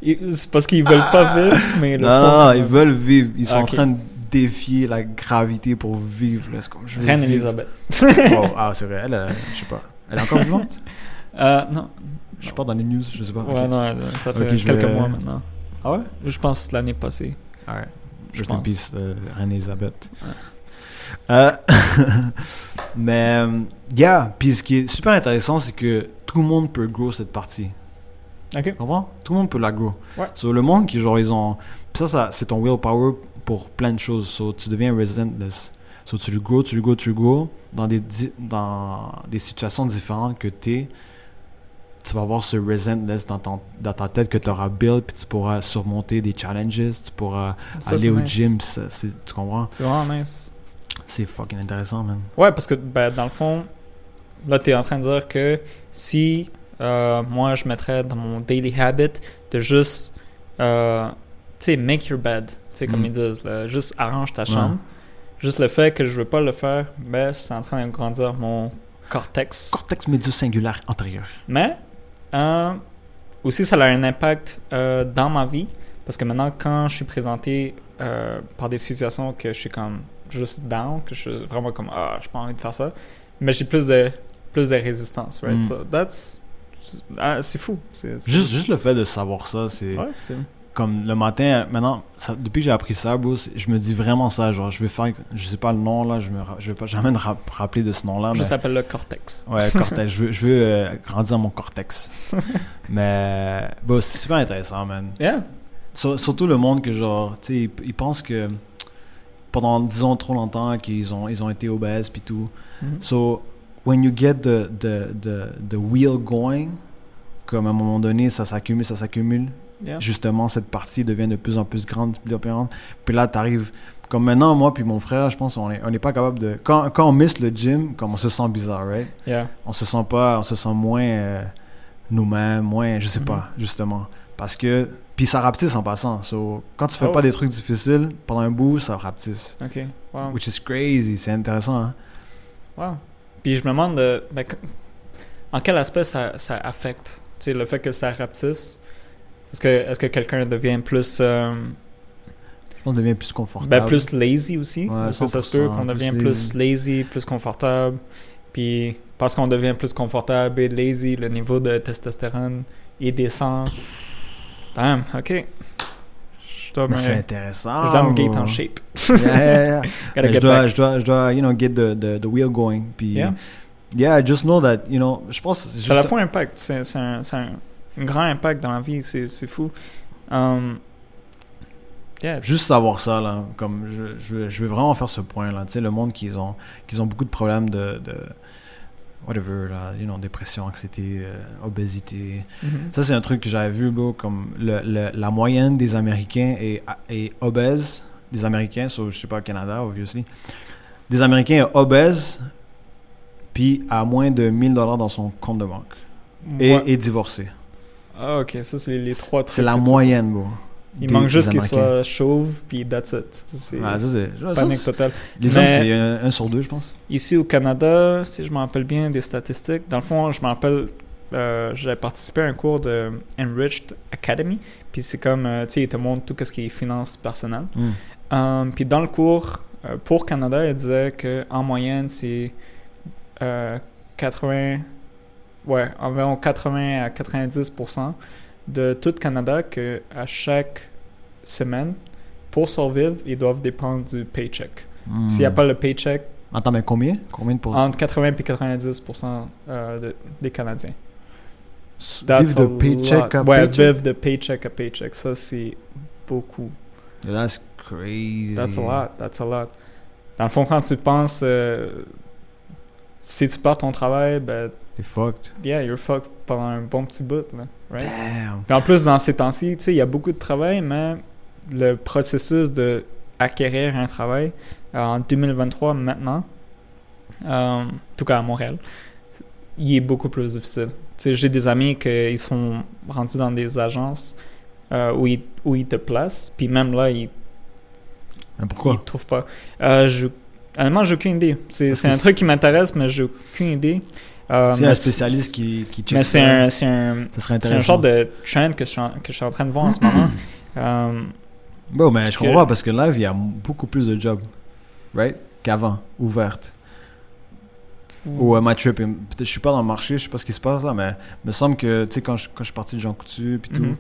C'est parce qu'ils veulent pas vivre, mais Non, fond, non, non, ils veulent vivre. Ils sont en train de défier la gravité pour vivre. Là. Comme, je Reine. Elisabeth. Ah, c'est vrai. Elle, euh, je sais pas. Elle est encore vivante? Euh, non. Je pas dans les news, je sais pas. Ouais, non, ça fait quelques vais- mois maintenant. Ah ouais? Je pense l'année passée. Je in pense. peace, euh, Reine Elisabeth. Ouais. Euh, mais, euh, yeah. Puis ce qui est super intéressant, c'est que tout le monde peut grow cette partie. Ok. Tu comprends? Tout le monde peut la grow. Ouais. Sur le monde qui, genre, ils ont. Ça, ça c'est ton willpower pour plein de choses. So, tu deviens relentless. So, tu le grow, tu le grow, tu le grow. Dans des, dans des situations différentes que tu es, tu vas avoir ce relentless dans, ton, dans ta tête que tu auras build, puis tu pourras surmonter des challenges, tu pourras Ça, aller au nice. gym. ça, tu comprends? C'est vraiment nice. C'est fucking intéressant, man. Ouais, parce que ben, dans le fond, là, tu es en train de dire que si euh, moi, je mettrais dans mon daily habit de juste, euh, tu sais, make your bed, tu sais, comme Mm. ils disent, là, juste arrange ta chambre. Juste le fait que je veux pas le faire, ben, c'est en train de grandir mon cortex. Cortex médio-singulaire antérieur. Mais euh, aussi, ça a un impact dans ma vie. Parce que maintenant, quand je suis présenté par des situations que je suis comme juste down, que je suis vraiment comme ah, j'ai pas envie de faire ça, mais j'ai plus de, plus de résistance, right? Mm. So that's. Ah, c'est fou. C'est, c'est- Juste, juste le fait de savoir ça, c'est. Ouais, c'est. comme le matin, maintenant, ça- depuis que j'ai appris ça, je me dis vraiment ça. Genre, je vais faire, je sais pas le nom là, je me, je vais pas jamais me ra- rappeler de ce nom-là. Ça Mais, s'appelle le cortex. ouais, cortex. je veux, je veux euh, grandir mon cortex. mais, bon, c'est super intéressant, man. Yeah. Surtout le monde que genre, tu sais, ils, ils pensent que pendant disons trop longtemps qu'ils ont, ils ont été obèses puis tout. Mhm. So, when you get the, the, the, the wheel going, comme à un moment donné, ça s'accumule, ça s'accumule Yeah. justement cette partie devient de plus en plus grande, de plus en plus grande. Puis là, t'arrives comme maintenant, moi puis mon frère, je pense on est on n'est pas capable de quand, quand on miss le gym, comme on se sent bizarre, right? Yeah. On se sent pas, on se sent moins euh, nous-mêmes, moins, je sais Mhm. pas, justement, parce que puis ça rapetisse en passant. So, quand tu fais Oh. pas des trucs difficiles pendant un bout, ça rapetisse. Ok. Wow. Which is crazy, c'est intéressant. Hein? Wow. Puis je me demande euh, ben, en quel aspect ça, ça affecte le fait que ça rapetisse? Est-ce que, est que quelqu'un devient plus, euh, Je pense qu'on devient plus confortable. ben, plus lazy aussi? Ouais, Est-ce que ça se peut 100%, qu'on devient plus lazy, plus confortable Puis parce qu'on devient plus confortable et lazy, le niveau de testostérone il descend. Damn, ok. Je Mais c'est je intéressant. dois me get en shape. Yeah, yeah, je dois, je dois, je dois, you know, get the, the, the wheel going. Puis, Yeah. yeah, just know that, you know, je pense que c'est Ça a la fois impact. C'est c'est un, c'est un, un grand impact dans la vie. C'est c'est fou. Um, yeah. juste savoir ça, là, comme je, je, veux, je veux vraiment faire ce point, là, tu sais, le monde qui ont, qui ont beaucoup de problèmes de, de whatever, là, you know, dépression, anxiété, euh, obésité. Mhm. Ça, c'est un truc que j'avais vu, bro, comme le, le- la moyenne des Américains est, est obèse, des Américains, so, je sais pas, Canada, obviously, des Américains est obèse, puis à moins de 1000 dollars dans son compte de banque, et, Ouais. et divorcé. Ah, ok, ça, c'est les trois trucs. C'est la moyenne, bro. Il des- manque juste qu'il soit chauve, puis that's it. C'est Ah, panique totale. Les hommes, c'est un, un sur deux, je pense. Ici au Canada, si je me rappelle bien des statistiques, dans le fond, je me rappelle, euh, j'avais participé à un cours de Enriched Academy, puis c'est comme, euh, tu sais, il te montre tout ce qui est finances personnelles. Hmm. Um, puis dans le cours, euh, pour Canada, il disait qu'en moyenne, c'est euh, 80, ouais, environ 80 à 90% de tout Canada que à chaque semaine, pour survivre, ils doivent dépendre du paycheck. S'il n'y a pas le paycheck, Attends, mais combien? Combien de pour entre 80 et 90 euh, de- des Canadiens. Vivre de a paycheck à ouais, paycheck? vivre de paycheck à paycheck. Ça, c'est beaucoup. That's crazy. That's a lot. That's a lot. Dans le fond, quand tu penses, euh, si tu perds ton travail, ben, T'es fucked. yeah, you're fucked pendant un bon petit bout, là, right? Damn. Puis en plus, dans ces temps-ci, tu sais, il y a beaucoup de travail, mais le processus de acquérir un travail euh, en 2023 maintenant, euh, en tout cas à Montréal, il est beaucoup plus difficile. J'ai des amis qui ils sont rendus dans des agences euh, où, ils, où ils te placent, puis même là, ils Mais ils pourquoi ne trouvent pas. Euh, je, honnêtement, j'ai aucune idée. C'est c'est un truc qui m'intéresse, mais j'ai aucune idée. Euh, C'est un spécialiste qui, qui check Mais c'est un, c'est un, c'est un genre de trend que je suis en, que je suis en train de voir en ce moment. Bon, mais je comprends pas parce que live, il y a beaucoup plus de jobs, right? Qu'avant, ouvertes. Ou à ma trip, peut-être je suis pas dans le marché, je sais pas ce qui se passe là, mais il me semble que, tu sais, quand je, quand je suis parti de Jean Coutu puis tout, Mhm.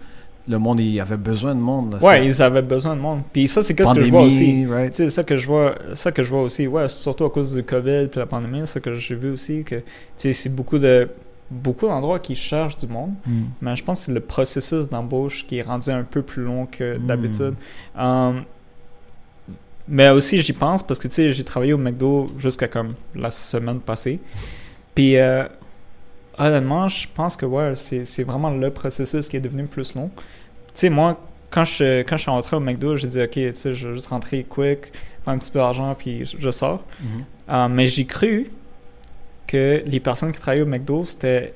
le monde, il avait besoin de monde. Là, Ouais, ils avaient besoin de monde. Puis ça, c'est qu'est-ce que je vois aussi. right? Sais, ça que je vois, ça que je vois aussi, ouais, surtout à cause du COVID puis la pandémie, ça que j'ai vu aussi, que, tu sais, c'est beaucoup de, beaucoup d'endroits qui cherchent du monde. Mm. Mais je pense que c'est le processus d'embauche qui est rendu un peu plus long que Mm. d'habitude. Um, mais aussi, j'y pense parce que, tu sais, j'ai travaillé au McDo jusqu'à comme la semaine passée. Puis, euh, honnêtement, je pense que, ouais, c'est vraiment le processus qui est devenu plus long. Tu sais, moi, quand je, quand je suis rentré au McDo, j'ai dit, OK, tu sais, je vais juste rentrer quick, faire un petit peu d'argent, puis je, je sors. Mhm. Euh, mais j'ai cru que les personnes qui travaillaient au McDo, c'était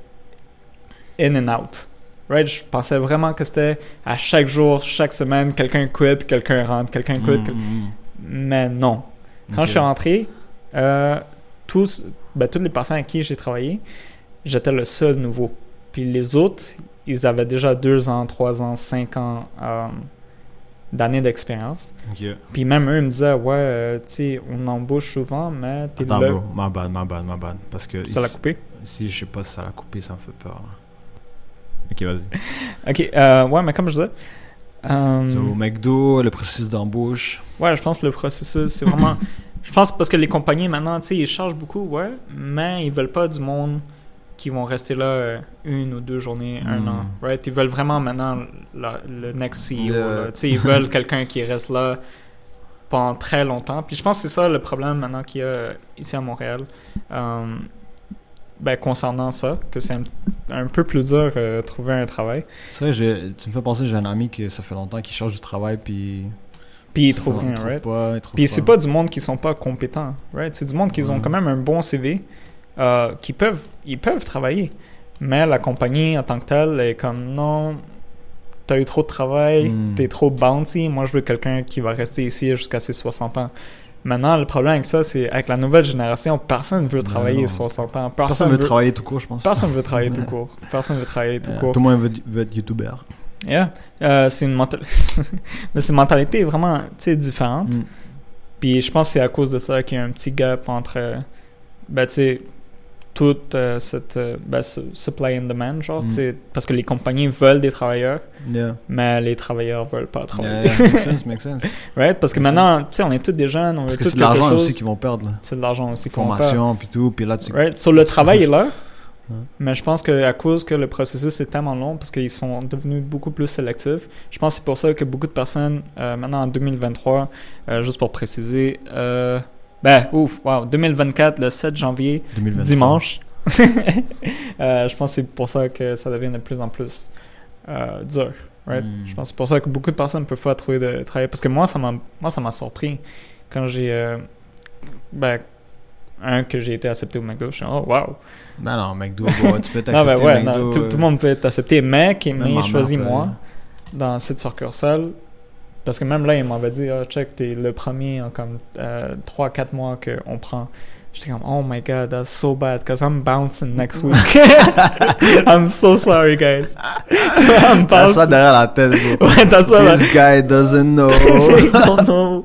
in and out. Right? Je pensais vraiment que c'était à chaque jour, chaque semaine, quelqu'un quitte, quelqu'un rentre, quelqu'un quitte. quel- Mm, Mais non. Quand je suis rentré, euh, tous, ben, toutes les personnes avec qui j'ai travaillé, j'étais le seul nouveau. Puis les autres, ils avaient déjà deux ans, trois ans, cinq ans euh, d'années d'expérience. Puis même eux me disaient, ouais, euh, tu sais, on embauche souvent, mais t'es Attends, là. bro, my bad, my bad, my bad. Parce que Ça l'a coupé? si je sais pas si ça l'a coupé, ça me fait peur. là. Ok, vas-y. Ok, euh, ouais, mais comme je disais, euh, So, au McDo, le processus d'embauche. ouais, je pense que le processus, c'est vraiment. je pense parce que les compagnies maintenant, tu sais, ils chargent beaucoup, ouais, mais ils veulent pas du monde qui vont rester là euh, une ou deux journées, un Hmm. an, right? Ils veulent vraiment maintenant la- le next CEO, Le- ils veulent quelqu'un qui reste là pendant très longtemps. Puis je pense que c'est ça le problème maintenant qu'il y a ici à Montréal. Euh, ben, concernant ça, que c'est un, un peu plus dur euh, de trouver un travail. C'est vrai, tu me fais penser, j'ai un ami qui ça fait longtemps qu'il cherche du travail, puis. Puis ils trouvent rien, il trouve right? pas, il trouve Puis c'est pas du monde qui sont pas compétents, right? C'est du monde qui ont Ouais. quand même un bon CV, euh, qui peuvent, ils peuvent travailler. Mais la compagnie en tant que telle est comme non, t'as eu trop de travail, Hmm. t'es trop bouncy. Moi, je veux quelqu'un qui va rester ici jusqu'à ses 60 ans. Maintenant, le problème avec ça, c'est avec la nouvelle génération, personne veut travailler non. 60 ans. Personne Personne, veut veut, travailler tout court, je pense. personne veut travailler tout court. Personne veut travailler tout Euh, court. Tout le monde veut, veut être youtubeur. Yeah. Euh, c'est une c'est une mentalité vraiment différente. Mm. Puis je pense que c'est à cause de ça qu'il y a un petit gap entre, ben, toute euh, cette euh, ben, supply and demand, genre, Mm. parce que les compagnies veulent des travailleurs, Yeah. mais les travailleurs veulent pas Yeah, travailler. yeah, makes sense, makes sense. right? Parce que Makes maintenant, tu sais, on est tous des jeunes, on veut Parce que tous c'est de l'argent chose. aussi qu'ils vont perdre. C'est de l'argent aussi qu'on perd. Formation, puis tout, puis là, tu. Right? So, le travail est là, mais je pense qu'à cause que le processus est tellement long, parce qu'ils sont devenus beaucoup plus sélectifs, je pense que c'est pour ça que beaucoup de personnes, euh, maintenant en 2023, euh, juste pour préciser, euh, ben, ouf, wow, 2024, le 7 janvier, 2023. dimanche, euh, je pense que c'est pour ça que ça devient de plus en plus euh, dur. Right? Mm. Je pense que c'est pour ça que beaucoup de personnes ne peuvent pas trouver de travail. Parce que moi, ça m'a, moi, ça m'a surpris quand j'ai. euh, ben, un, que j'ai été accepté au McDo. Je suis oh, wow. Ben non, McDo, bon, tu peux Non, t'accepter ben ouais, McDo. non, tout, tout le monde peut être accepté. Mais qui m'a choisi moi dans cette succursale. Parce que même là, il m'avait dit, oh, check, t'es le premier en comme 3-4 mois qu'on prend. J'étais comme, oh my god, that's so bad, because I'm bouncing next week. I'm so sorry, guys. I'm T'as ça derrière la tête, bro. Ouais, t'as ça là. This guy doesn't know. no.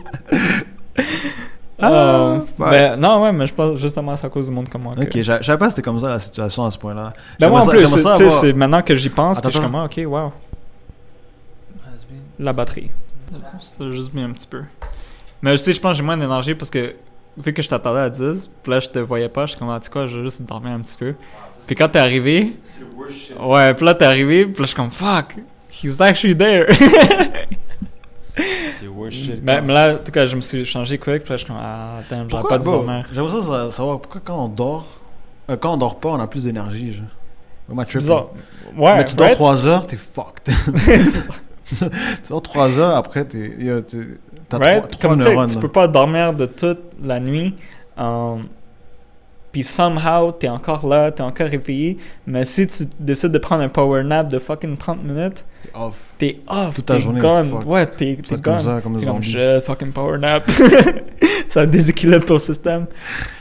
Ah, Euh, ben, non, ouais, mais je pense justement c'est à cause du monde comme moi. Ok, je je savais pas que c'était comme ça la situation à ce point-là. Ben moi en ça- plus, c'est- ça tu sais, avoir- c'est maintenant que j'y pense, Attends, puis je suis comme, ah, ok, wow. la batterie. Ça a juste mis un petit peu. Mais tu sais, je pense que j'ai moins d'énergie parce que vu que je t'attendais à 10, puis là je te voyais pas, je suis comme, ah, tu quoi, je vais juste dormir un petit peu. Puis quand t'es arrivé, ouais, puis là t'es arrivé, puis là je suis comme, fuck, he's actually there. C'est worst shit. mais, mais là, en tout cas, je me suis changé quick, puis là je suis comme, ah, damn, j'aurais pas bro, dormir. J'aimerais ça sa- savoir pourquoi quand on dort, euh, quand on dort pas, on a plus d'énergie. genre. Ouais, Mais tu dors right? 3 heures, t'es fucked. tu dors 3 heures, après, T'as Right? 3 Comme neurones. tu peux pas dormir de toute la nuit. um, puis somehow, t'es encore là, t'es encore réveillé. Mais si tu décides de prendre un power nap de fucking 30 minutes, T'es off. t'es off, Toute ta t'es journée, gone. fuck. Ouais, t'es être comme gone. ça, comme fucking power nap. ça déséquilibre ton système.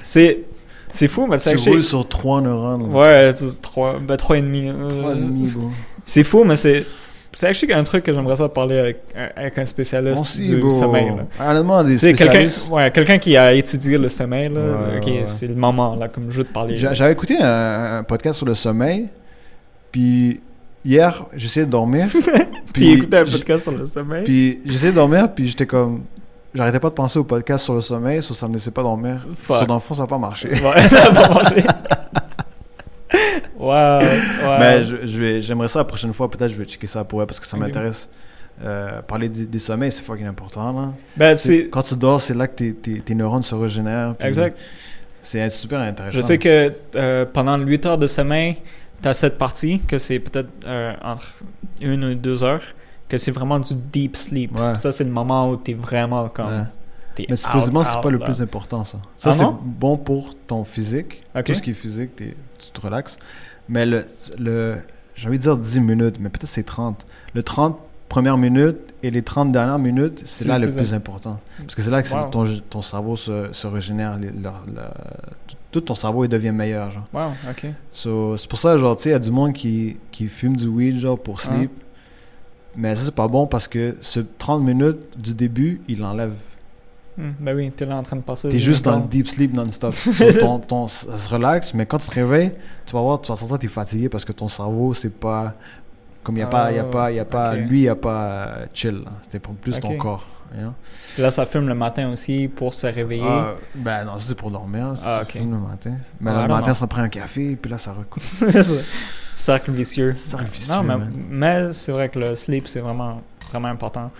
C'est c'est fou, mais c'est Tu roules sur 3 neurones. là. Ouais, trois, ben, trois et demi. euh, Trois et demi. C'est fou, mais c'est. C'est actually un truc que j'aimerais ça parler avec, avec un spécialiste aussi, du bro. sommeil. Là. Honnêtement, des sais, quelqu'un spécialistes. ouais, quelqu'un qui a étudié le sommeil, là, Ouais, ouais, c'est le moment, là, comme je veux te parler. J'a- J'avais écouté un, un podcast sur le sommeil, puis hier, j'essayais de dormir. Puis écouter un podcast sur le sommeil? Puis j'essayais de dormir, puis j'étais comme. J'arrêtais pas de penser au podcast sur le sommeil, sauf ça me laissait pas dormir. Fuck. Sur dans le fond, ça n'a pas marché. Ouais, ça a pas marché. wow, wow. Mais je, je vais, j'aimerais ça la prochaine fois, peut-être je vais checker ça pour elle parce que ça m'intéresse. Euh, parler des, des sommeils, c'est fucking important. Là. Ben, C'est- c'est. Quand tu dors, c'est là que tes, tes, tes neurones se régénèrent. Exact. C'est super intéressant. Je sais que euh, pendant 8 heures de sommeil, tu as cette partie que c'est peut-être euh, entre une ou deux heures, que c'est vraiment du deep sleep. Ouais. Ça, c'est le moment où tu es vraiment comme. Ouais. T'es Mais supposément, c'est pas le plus important, ça. Ça, Ah c'est bon pour ton physique. Tout ce qui est physique, t'es- tu te relaxes. Mais le, le j'ai envie de dire 10 minutes, mais peut-être c'est 30. Le 30 premières minutes et les 30 dernières minutes, c'est là le plus plus important. Parce que c'est là que Wow. ton, ton cerveau se, se régénère. les- leur- leur- tout ton cerveau, il devient meilleur, genre. Wow, ok. So, c'est pour ça, genre, tu sais, il y a du monde qui, qui fume du weed, genre, pour Ah. sleep. Mais ça, c'est pas bon parce que ce 30 minutes du début, il l'enlève. Hmm, ben oui, t'es là en train de passer. T'es juste dans le deep sleep non-stop. Ton, ton- ça se relaxe, mais quand tu te réveilles, tu vas voir, tu vas sentir que t'es fatigué parce que ton cerveau, c'est pas. Comme il n'y a, pas, y a pas, y a pas, Ah, lui, il n'y a pas euh, chill. C'était plus ton corps. you know? Là, ça fume le matin aussi pour se réveiller. Ah, ben non, ça c'est pour dormir. ça, Ah, ça fume le matin. Mais Ah, là, le matin, know. ça prend un café, puis là, ça recoupe. Cercle vicieux. Cercle vicieux, Non, mais, mais c'est vrai que le sleep, c'est vraiment, vraiment important.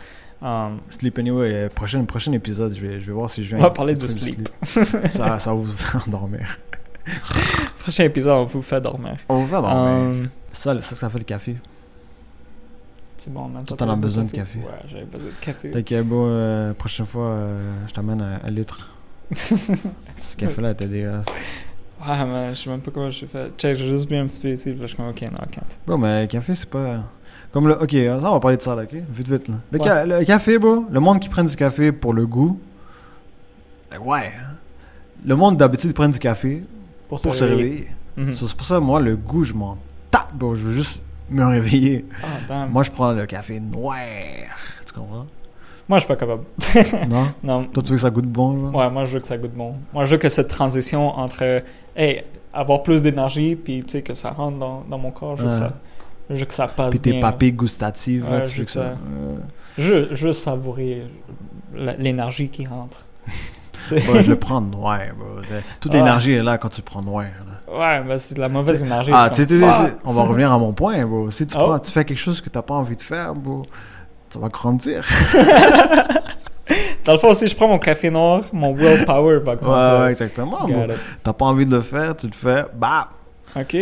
Um, Sleep Anyway, prochain, prochain épisode, je vais, je vais voir si je viens. On va parler du sleep. ça, ça vous faire dormir. prochain épisode, on vous fait dormir. On vous faire dormir. Um, Ça, ça, ça fait le café. c'est bon, man. Toi, t'en as besoin de café. Ouais, j'avais besoin de café. T'inquiète, beau, euh, prochaine fois, euh, je t'amène un, un litre. Ce café-là était dégueulasse. Ouais, mais je sais même pas comment je fais. Check, j'ai juste bu un petit peu ici, puis je suis comme, ok, non. Bon, mais café, c'est pas. Comme le. Ok, ça, on va parler de ça, là, ok? Vite, vite, là. Le, Ouais. ca- le café, bro, le monde qui prend du café pour le goût. Ouais. hein? Le monde d'habitude prend du café Pour, pour se réveiller. Mhm. So, c'est pour ça, moi, le goût, je m'en tape, bro. Je veux juste me réveiller. Ah. Moi, je prends le café noir. Tu comprends? Moi, je suis pas capable. non? non. Toi, tu veux que ça goûte bon, genre? Ouais, moi, je veux que ça goûte bon. Moi, je veux que cette transition entre, hey, avoir plus d'énergie, puis, tu sais, que ça rentre dans, dans mon corps, je veux, que ça, je veux que ça passe Puis tes bien. papilles gustatives, là, tu veux que ça. Je, je veux savourer l'énergie qui rentre. Tu? Ouais, je le prends noir, bro. Toute Ouais. l'énergie est là quand tu le prends noir. là. Ouais, mais c'est de la mauvaise énergie. Ah, tu tu fuck. on va revenir à mon point, bro. Si tu, Oh. prends, tu fais quelque chose que t'as pas envie de faire, bro, ça va grandir. Dans le fond, si je prends mon café noir, mon willpower va grandir. ouais, exactement. T'as pas envie de le faire, tu le fais, bah. Ok.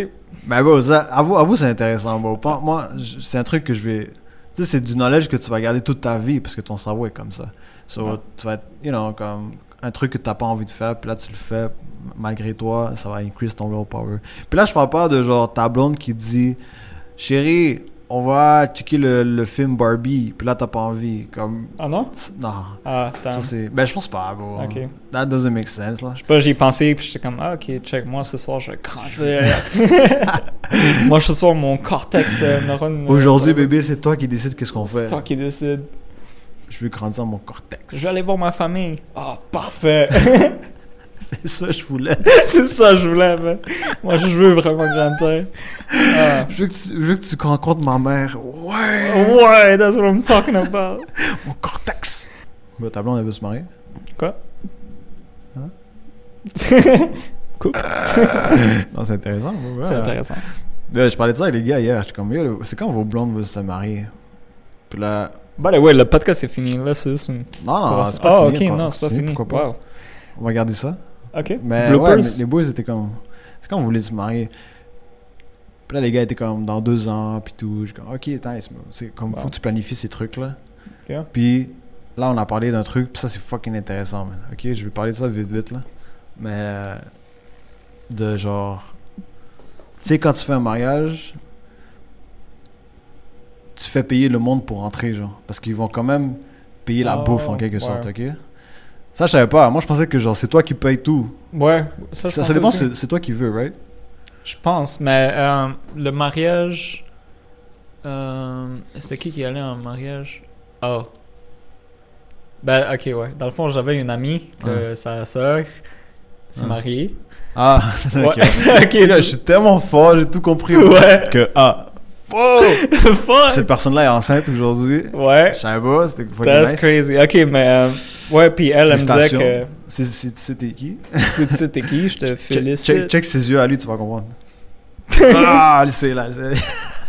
Mais bro, ça, avoue, avoue c'est intéressant, bro. Pas- Moi, c'est un truc que je vais. Tu sais, c'est du knowledge que tu vas garder toute ta vie parce que ton cerveau est comme ça. So, Ouais. tu vas être, you know, comme un truc que t'as pas envie de faire, puis là, tu le fais malgré toi, ça va increase ton willpower. Puis là, je parle pas de genre ta blonde qui dit Chérie, on va checker le, le film Barbie, puis là, t'as pas envie. Comme. Ah non? Non. Ah, attends. c'est. Ben, je pense pas, bro. Ok. That doesn't make sense, là. Je sais pas, j'y ai pensé, puis j'étais comme, ah, ok, check, moi ce soir, je vais grandir. moi ce soir, mon cortex euh, neurone. Aujourd'hui, bébé, c'est toi qui décides qu'est-ce qu'on C'est fait. toi qui décide. Je veux grandir mon cortex. Je vais aller voir ma famille. Ah, parfait. C'est ça que je voulais. c'est ça que je voulais, man. Moi, je veux vraiment grandir. Ah. Je veux que tu, je veux que tu rencontres ma mère. Ouais! Ouais, that's what I'm talking about. Mon cortex! Bah, ta blonde, elle veut se marier? Quoi? Hein? Coupe. Non, c'est intéressant. ouais. C'est intéressant. Là, je parlais de ça avec les gars hier. J'étais comme, c'est quand vos blondes veulent se marier? Puis là, Bah, ouais, le podcast est fini. Là, c'est juste une. non, non, c'est pas Ah, fini. ok, encore. non, c'est pas fini. Pourquoi pas? Wow. On va garder ça. Ok. Mais ouais, mais les boys étaient comme. C'est quand vous voulez se marier. Puis là, les gars étaient comme dans deux ans, puis tout. J'ai comme, ok, attends, c'est- comme, Wow. faut que tu planifies ces trucs-là. Ok. Puis là, on a parlé d'un truc, puis ça, c'est fucking intéressant, man. Ok, je vais parler de ça vite, vite, là. Mais. euh, De genre. Tu sais, quand tu fais un mariage, tu fais payer le monde pour rentrer, genre. Parce qu'ils vont quand même payer la Oh, bouffe en quelque ouais. sorte, ok? Ça, je savais pas. Moi, je pensais que genre, c'est toi qui payes tout. Ouais, ça, je Ça, ça pensais dépend, c'est c'est toi qui veux, right? Je pense, mais euh, le mariage. Euh, C'était qui qui allait en mariage? Oh. Ben, ok, ouais. Dans le fond, j'avais une amie que sa sœur s'est Ouais. mariée. Ah, ok. je suis tellement fort, j'ai tout compris. Ouais. Que, ah, wow! Cette personne-là est enceinte aujourd'hui. Ouais. Je savais pas, c'était That's nice. crazy. Ok, mais. euh, ouais, puis elle, elle me disait que. C'était qui? Tu tu sais, t'es qui? Je te félicite. check, check ses yeux à lui, tu vas comprendre. ah, elle sait, là, elle sait.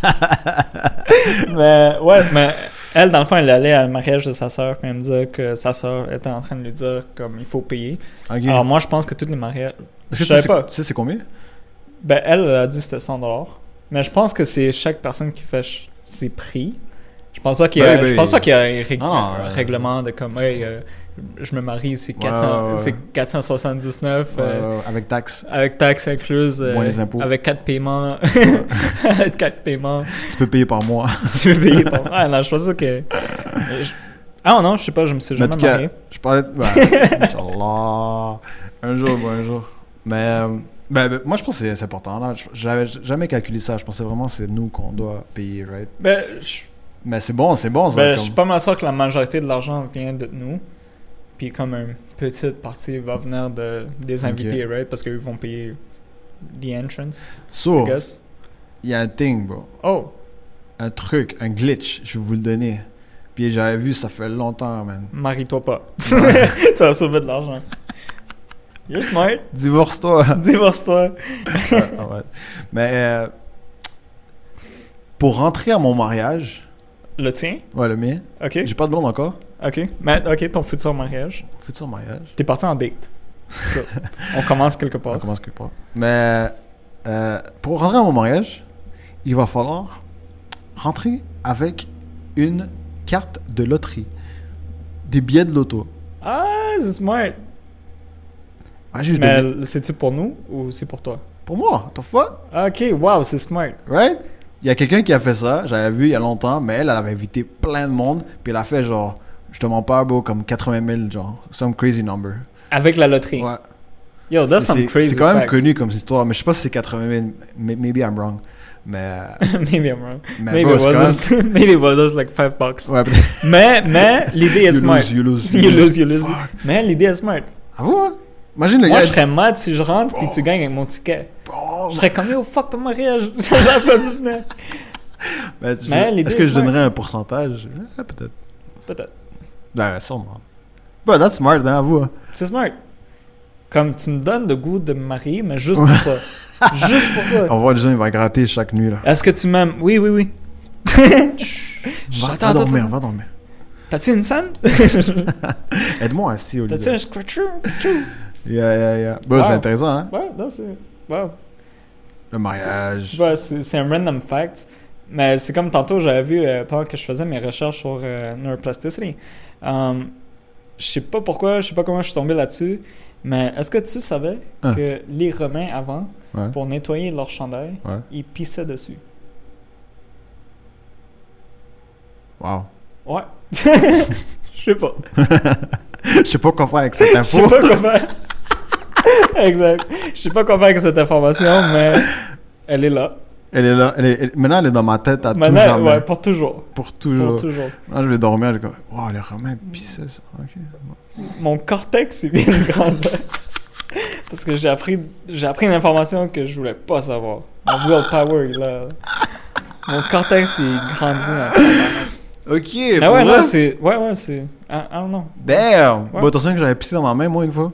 Mais ouais, mais elle, dans le fond, elle allait à le mariage de sa sœur, puis elle me disait que sa sœur était en train de lui dire comme il faut payer. Ok. Alors moi, je pense que tous les mariages. Je sais- pas. Tu sais, c'est combien? Ben elle, elle a dit que c'était 100 dollars. Mais je pense que c'est chaque personne qui fait ses prix. Je pense pas qu'il y a, Ben ben, pense pas qu'il y a un, rég- non, un euh, règlement de comme hey, euh, je me marie c'est Ouais, 400 ouais, ouais. c'est 479 euh, Euh, avec taxe. avec taxes incluses euh, Moins les impôts. avec 4 paiements avec 4 paiements Tu peux payer par mois. tu veux payer pour- Ah non, je pensais que. je- Ah non, je sais pas, je me suis jamais marié. je parlais de... Ben. Un jour, un jour. Mais... ben, ben, moi, je pense que c'est- important. Là. Je- J'avais jamais calculé ça. Je pensais vraiment que c'est nous qu'on doit payer, right? Ben, je, Mais c'est bon, c'est bon. ça, ben, je suis pas mal sûr que la majorité de l'argent vient de nous. Puis comme une petite partie va venir de, des invités, right? Parce qu'ils vont payer the entrance, I So, il y a un thing, bro. Oh, Un truc, un glitch. Je vais vous le donner. Puis j'avais vu, ça fait longtemps, man. marie-toi pas. Ça va sauver de l'argent. You're smart. Divorce-toi. Divorce-toi. Ah, ouais. Mais... euh, pour rentrer à mon mariage... Le tien? Ouais, le mien. Ok. J'ai pas de blonde encore. Ok. Mais, ok, ton futur mariage. Futur mariage. T'es parti en date. So, on commence quelque On part. commence quelque part. Mais euh, pour rentrer à mon mariage, il va falloir rentrer avec une carte de loterie. Des billets de loto. Ah, c'est smart. Ah, Mais c'est-tu pour nous ou c'est pour toi? Pour moi, the fuck? Ok, wow, c'est smart. Right? Il y a quelqu'un qui a fait ça, j'avais vu il y a longtemps, mais elle, elle avait invité plein de monde, puis elle a fait genre, je te mens pas, bro, comme 80 000, genre, some crazy number. Avec la loterie. Ouais. Yo, that's C'est- some crazy C'est quand même facts. connu comme histoire, mais je sais pas si c'est 80 000, may- maybe I'm wrong. Mais, Maybe I'm wrong. mais Maybe, bro, it was just, maybe it was just like 5 bucks. Ouais, Mais, mais, l'idée est you smart. lose, you lose, You lose, you lose. Mais l'idée est smart. À vous, hein? Imagine le Moi, gars. je serais mad si je rentre et tu gagnes avec mon ticket. Oh, Je serais comme, yo, fuck ton mariage. J'aurais pas dû venir. ben, tu- Mais Est-ce que je smart. donnerais un pourcentage? Eh, Peut-être. Peut-être. Ben, sûrement. Ben, that's smart, hein, à vous. hein. C'est smart. Comme tu me donnes le goût de me marier, mais juste pour ça. juste pour ça. On voit les gens, ils vont gratter chaque nuit, là. Est-ce que tu m'aimes? Oui, oui, oui. Va, va dormir, va dormir. T'as-tu une scène? Aide-moi assis, T'as-tu Olivier. un scratcher? Quelque chose? Yeah, yeah, yeah. Ben, Wow. c'est intéressant, hein? Ouais, non, c'est. Wow. Le mariage. C'est pas- C'est c'est un random fact. Mais c'est comme tantôt, j'avais vu euh, pendant que je faisais mes recherches sur euh, neuroplasticity. Um, je sais pas pourquoi, je sais pas comment je suis tombé là-dessus. Mais est-ce que tu savais Hein. que les Romains avant, Ouais. pour nettoyer leur chandail, Ouais. ils pissaient dessus? Wow. Ouais. Je sais pas. Je sais pas quoi faire avec cette Je sais info. pas quoi faire. exact. Je sais pas quoi faire avec cette information, mais elle est là. Elle est là. Elle est- elle- Maintenant, elle est dans ma tête à tout jamais. ouais, pour toujours. Pour toujours. Pour toujours. Là, je vais dormir, je vais comme, wow, les Romains pissaient ça. Mon cortex, il vient de grandir. Parce que j'ai appris, j'ai appris une information que je voulais pas savoir. Mon willpower, là. Mon cortex, il grandit. Ok, Ah ouais, là, c'est. Ouais, ouais, c'est. Ah, ah non. Damn! Ouais. Bon, t'as souviens que j'avais pissé dans ma main, moi, une fois?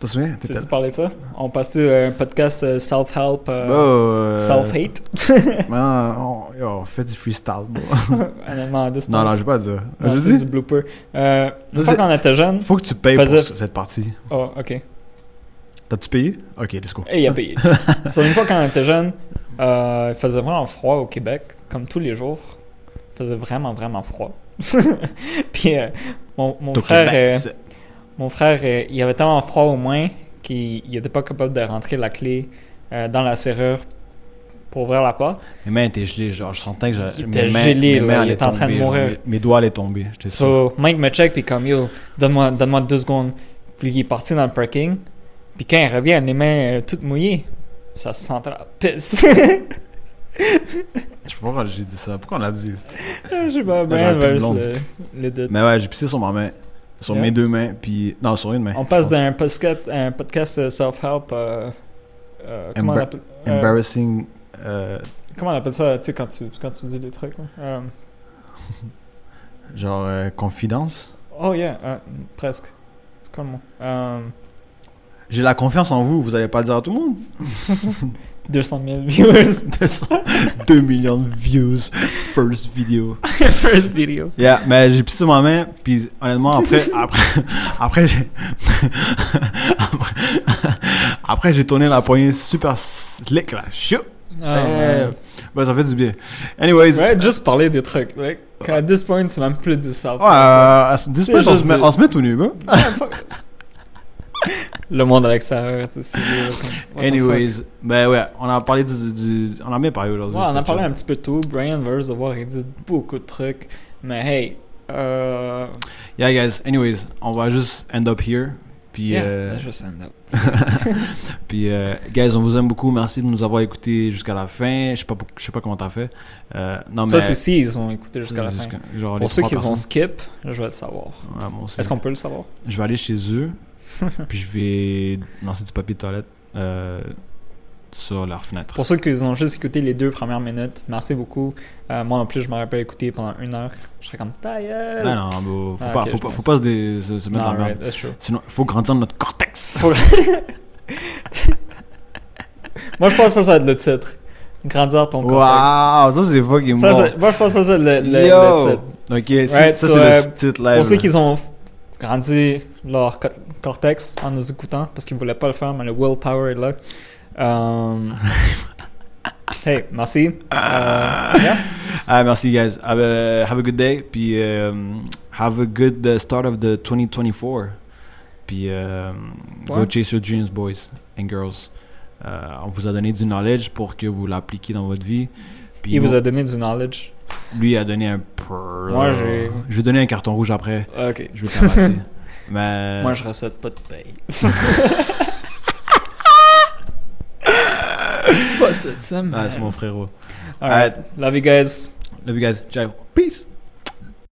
T'as souviens? Tu tu parlais de ça? On passait un podcast euh, self-help, euh, Bah, euh, self-hate. Non, on, on fait du freestyle, bro. Non, point. non, je vais pas dire. Non, je c'est dis, du blooper. Euh, une fois qu'on était jeune. faut que tu payes Faisais- pour ce- cette partie. Oh, ok. T'as-tu payé? Ok, let's go. Et il a payé. Sur une fois quand on était jeune, euh, il faisait vraiment froid au Québec, comme tous les jours. Il faisait vraiment, vraiment froid. Puis euh, mon, mon Au frère, Québec, euh, mon frère, euh, il avait tellement froid aux mains qu'il n'était pas capable de rentrer la clé euh, dans la serrure pour ouvrir la porte. Mes mains étaient gelées, genre, je sentais que Il j'ai- était mes mains- gelé, là, il était en train de genre, mourir. mes, mes doigts allaient tomber, j'étais sûr. So, Mike me check, puis comme yo, donne-moi donne deux secondes. Puis il est parti dans le parking. Puis quand il revient, les mains euh, toutes mouillées, ça se sentait la pisse. Je sais pas pourquoi j'ai dit ça. Pourquoi on l'a dit? Je sais pas, verse blonde. le, le doute. Mais ouais, j'ai pissé sur ma main. Sur Yeah. mes deux mains, puis... Non, sur une main. On passe d'un podcast, un podcast euh, self-help. euh, euh, comment, on appelle, euh, Embarrassing... comment on appelle ça, tu sais, quand tu, quand tu dis des trucs? genre, confidence? oh yeah, presque. C'est quoi le mot? J'ai la confiance en vous, vous allez pas le dire à tout le monde? 200 000 viewers. 2 millions de views, first video. First video. Yeah, mais j'ai pissé sur ma main, puis honnêtement, après, après, après, j'ai, après, après, j'ai tourné la poignée super slick, là. Chou! Oh, Eh, man. ben, ça fait du bien. Anyways, Ouais, juste parler des trucs. Like, à this point, c'est même plus du self. ouais, à C'est pas, on, se met, du- on se met tout nu, bro. Le monde à l'extérieur, tu sais. comme, Anyways, ben ouais, on a parlé du, du- on a bien parlé aujourd'hui. Ouais, on a parlé un petit peu de tout. Brian verse devoir éditer beaucoup de trucs. Mais hey, euh. Yeah, guys, anyways, on va juste end up here. Puis, Yeah, euh, let's just end up. Puis, euh, guys, on vous aime beaucoup. Merci de nous avoir écoutés jusqu'à la fin. Je sais pas, je sais pas comment t'as fait. Euh, non, mais Ça, c'est si ils ont écouté jusqu'à la fin. Pour ceux qui ont skip, je vais le savoir. Ouais. Est-ce qu'on peut le savoir? Je vais aller chez eux. puis, je vais lancer du papier de toilette euh, sur leur fenêtre. Pour ceux qui ont juste écouté les deux premières minutes, merci beaucoup. Euh, moi non plus, je me rappelle écouter pendant une heure. Je serais comme ta gueule! Ah non, bro, faut, Ah, pas, faut, pas, faut pas se, dé- se, se mettre Non, dans right, true. Sinon, il faut grandir notre cortex. Faut- moi, je pense que ça, ça va être le titre. Grandir ton cortex. Waouh, ça c'est fucking Ça, bon. moi, je pense que ça, c'est le, le, le titre. Ok, ça, Right, ça so, c'est euh, le titre live. Pour ceux qui ont grandi leur co- cortex en nous écoutant, parce qu'ils ne voulaient pas le faire, mais le willpower est là. Euh, hey, merci. Euh, yeah. Ah, merci, guys. Have a, have a good day. Puis, um, have a good uh, start of the 2024. Puis, um, go chase your dreams, boys and girls. Euh, on vous a donné du knowledge pour que vous l'appliquiez dans votre vie. Puis, Il vous a donné du knowledge. Lui a donné un. Moi, j'ai- Je vais donner un carton rouge après. Ok. Je vais le tabasser. Mais. Moi, je recette pas de paye. pas cette semaine. Ah, c'est mon frérot. Alright. Love you guys. Love you guys. Ciao. Peace.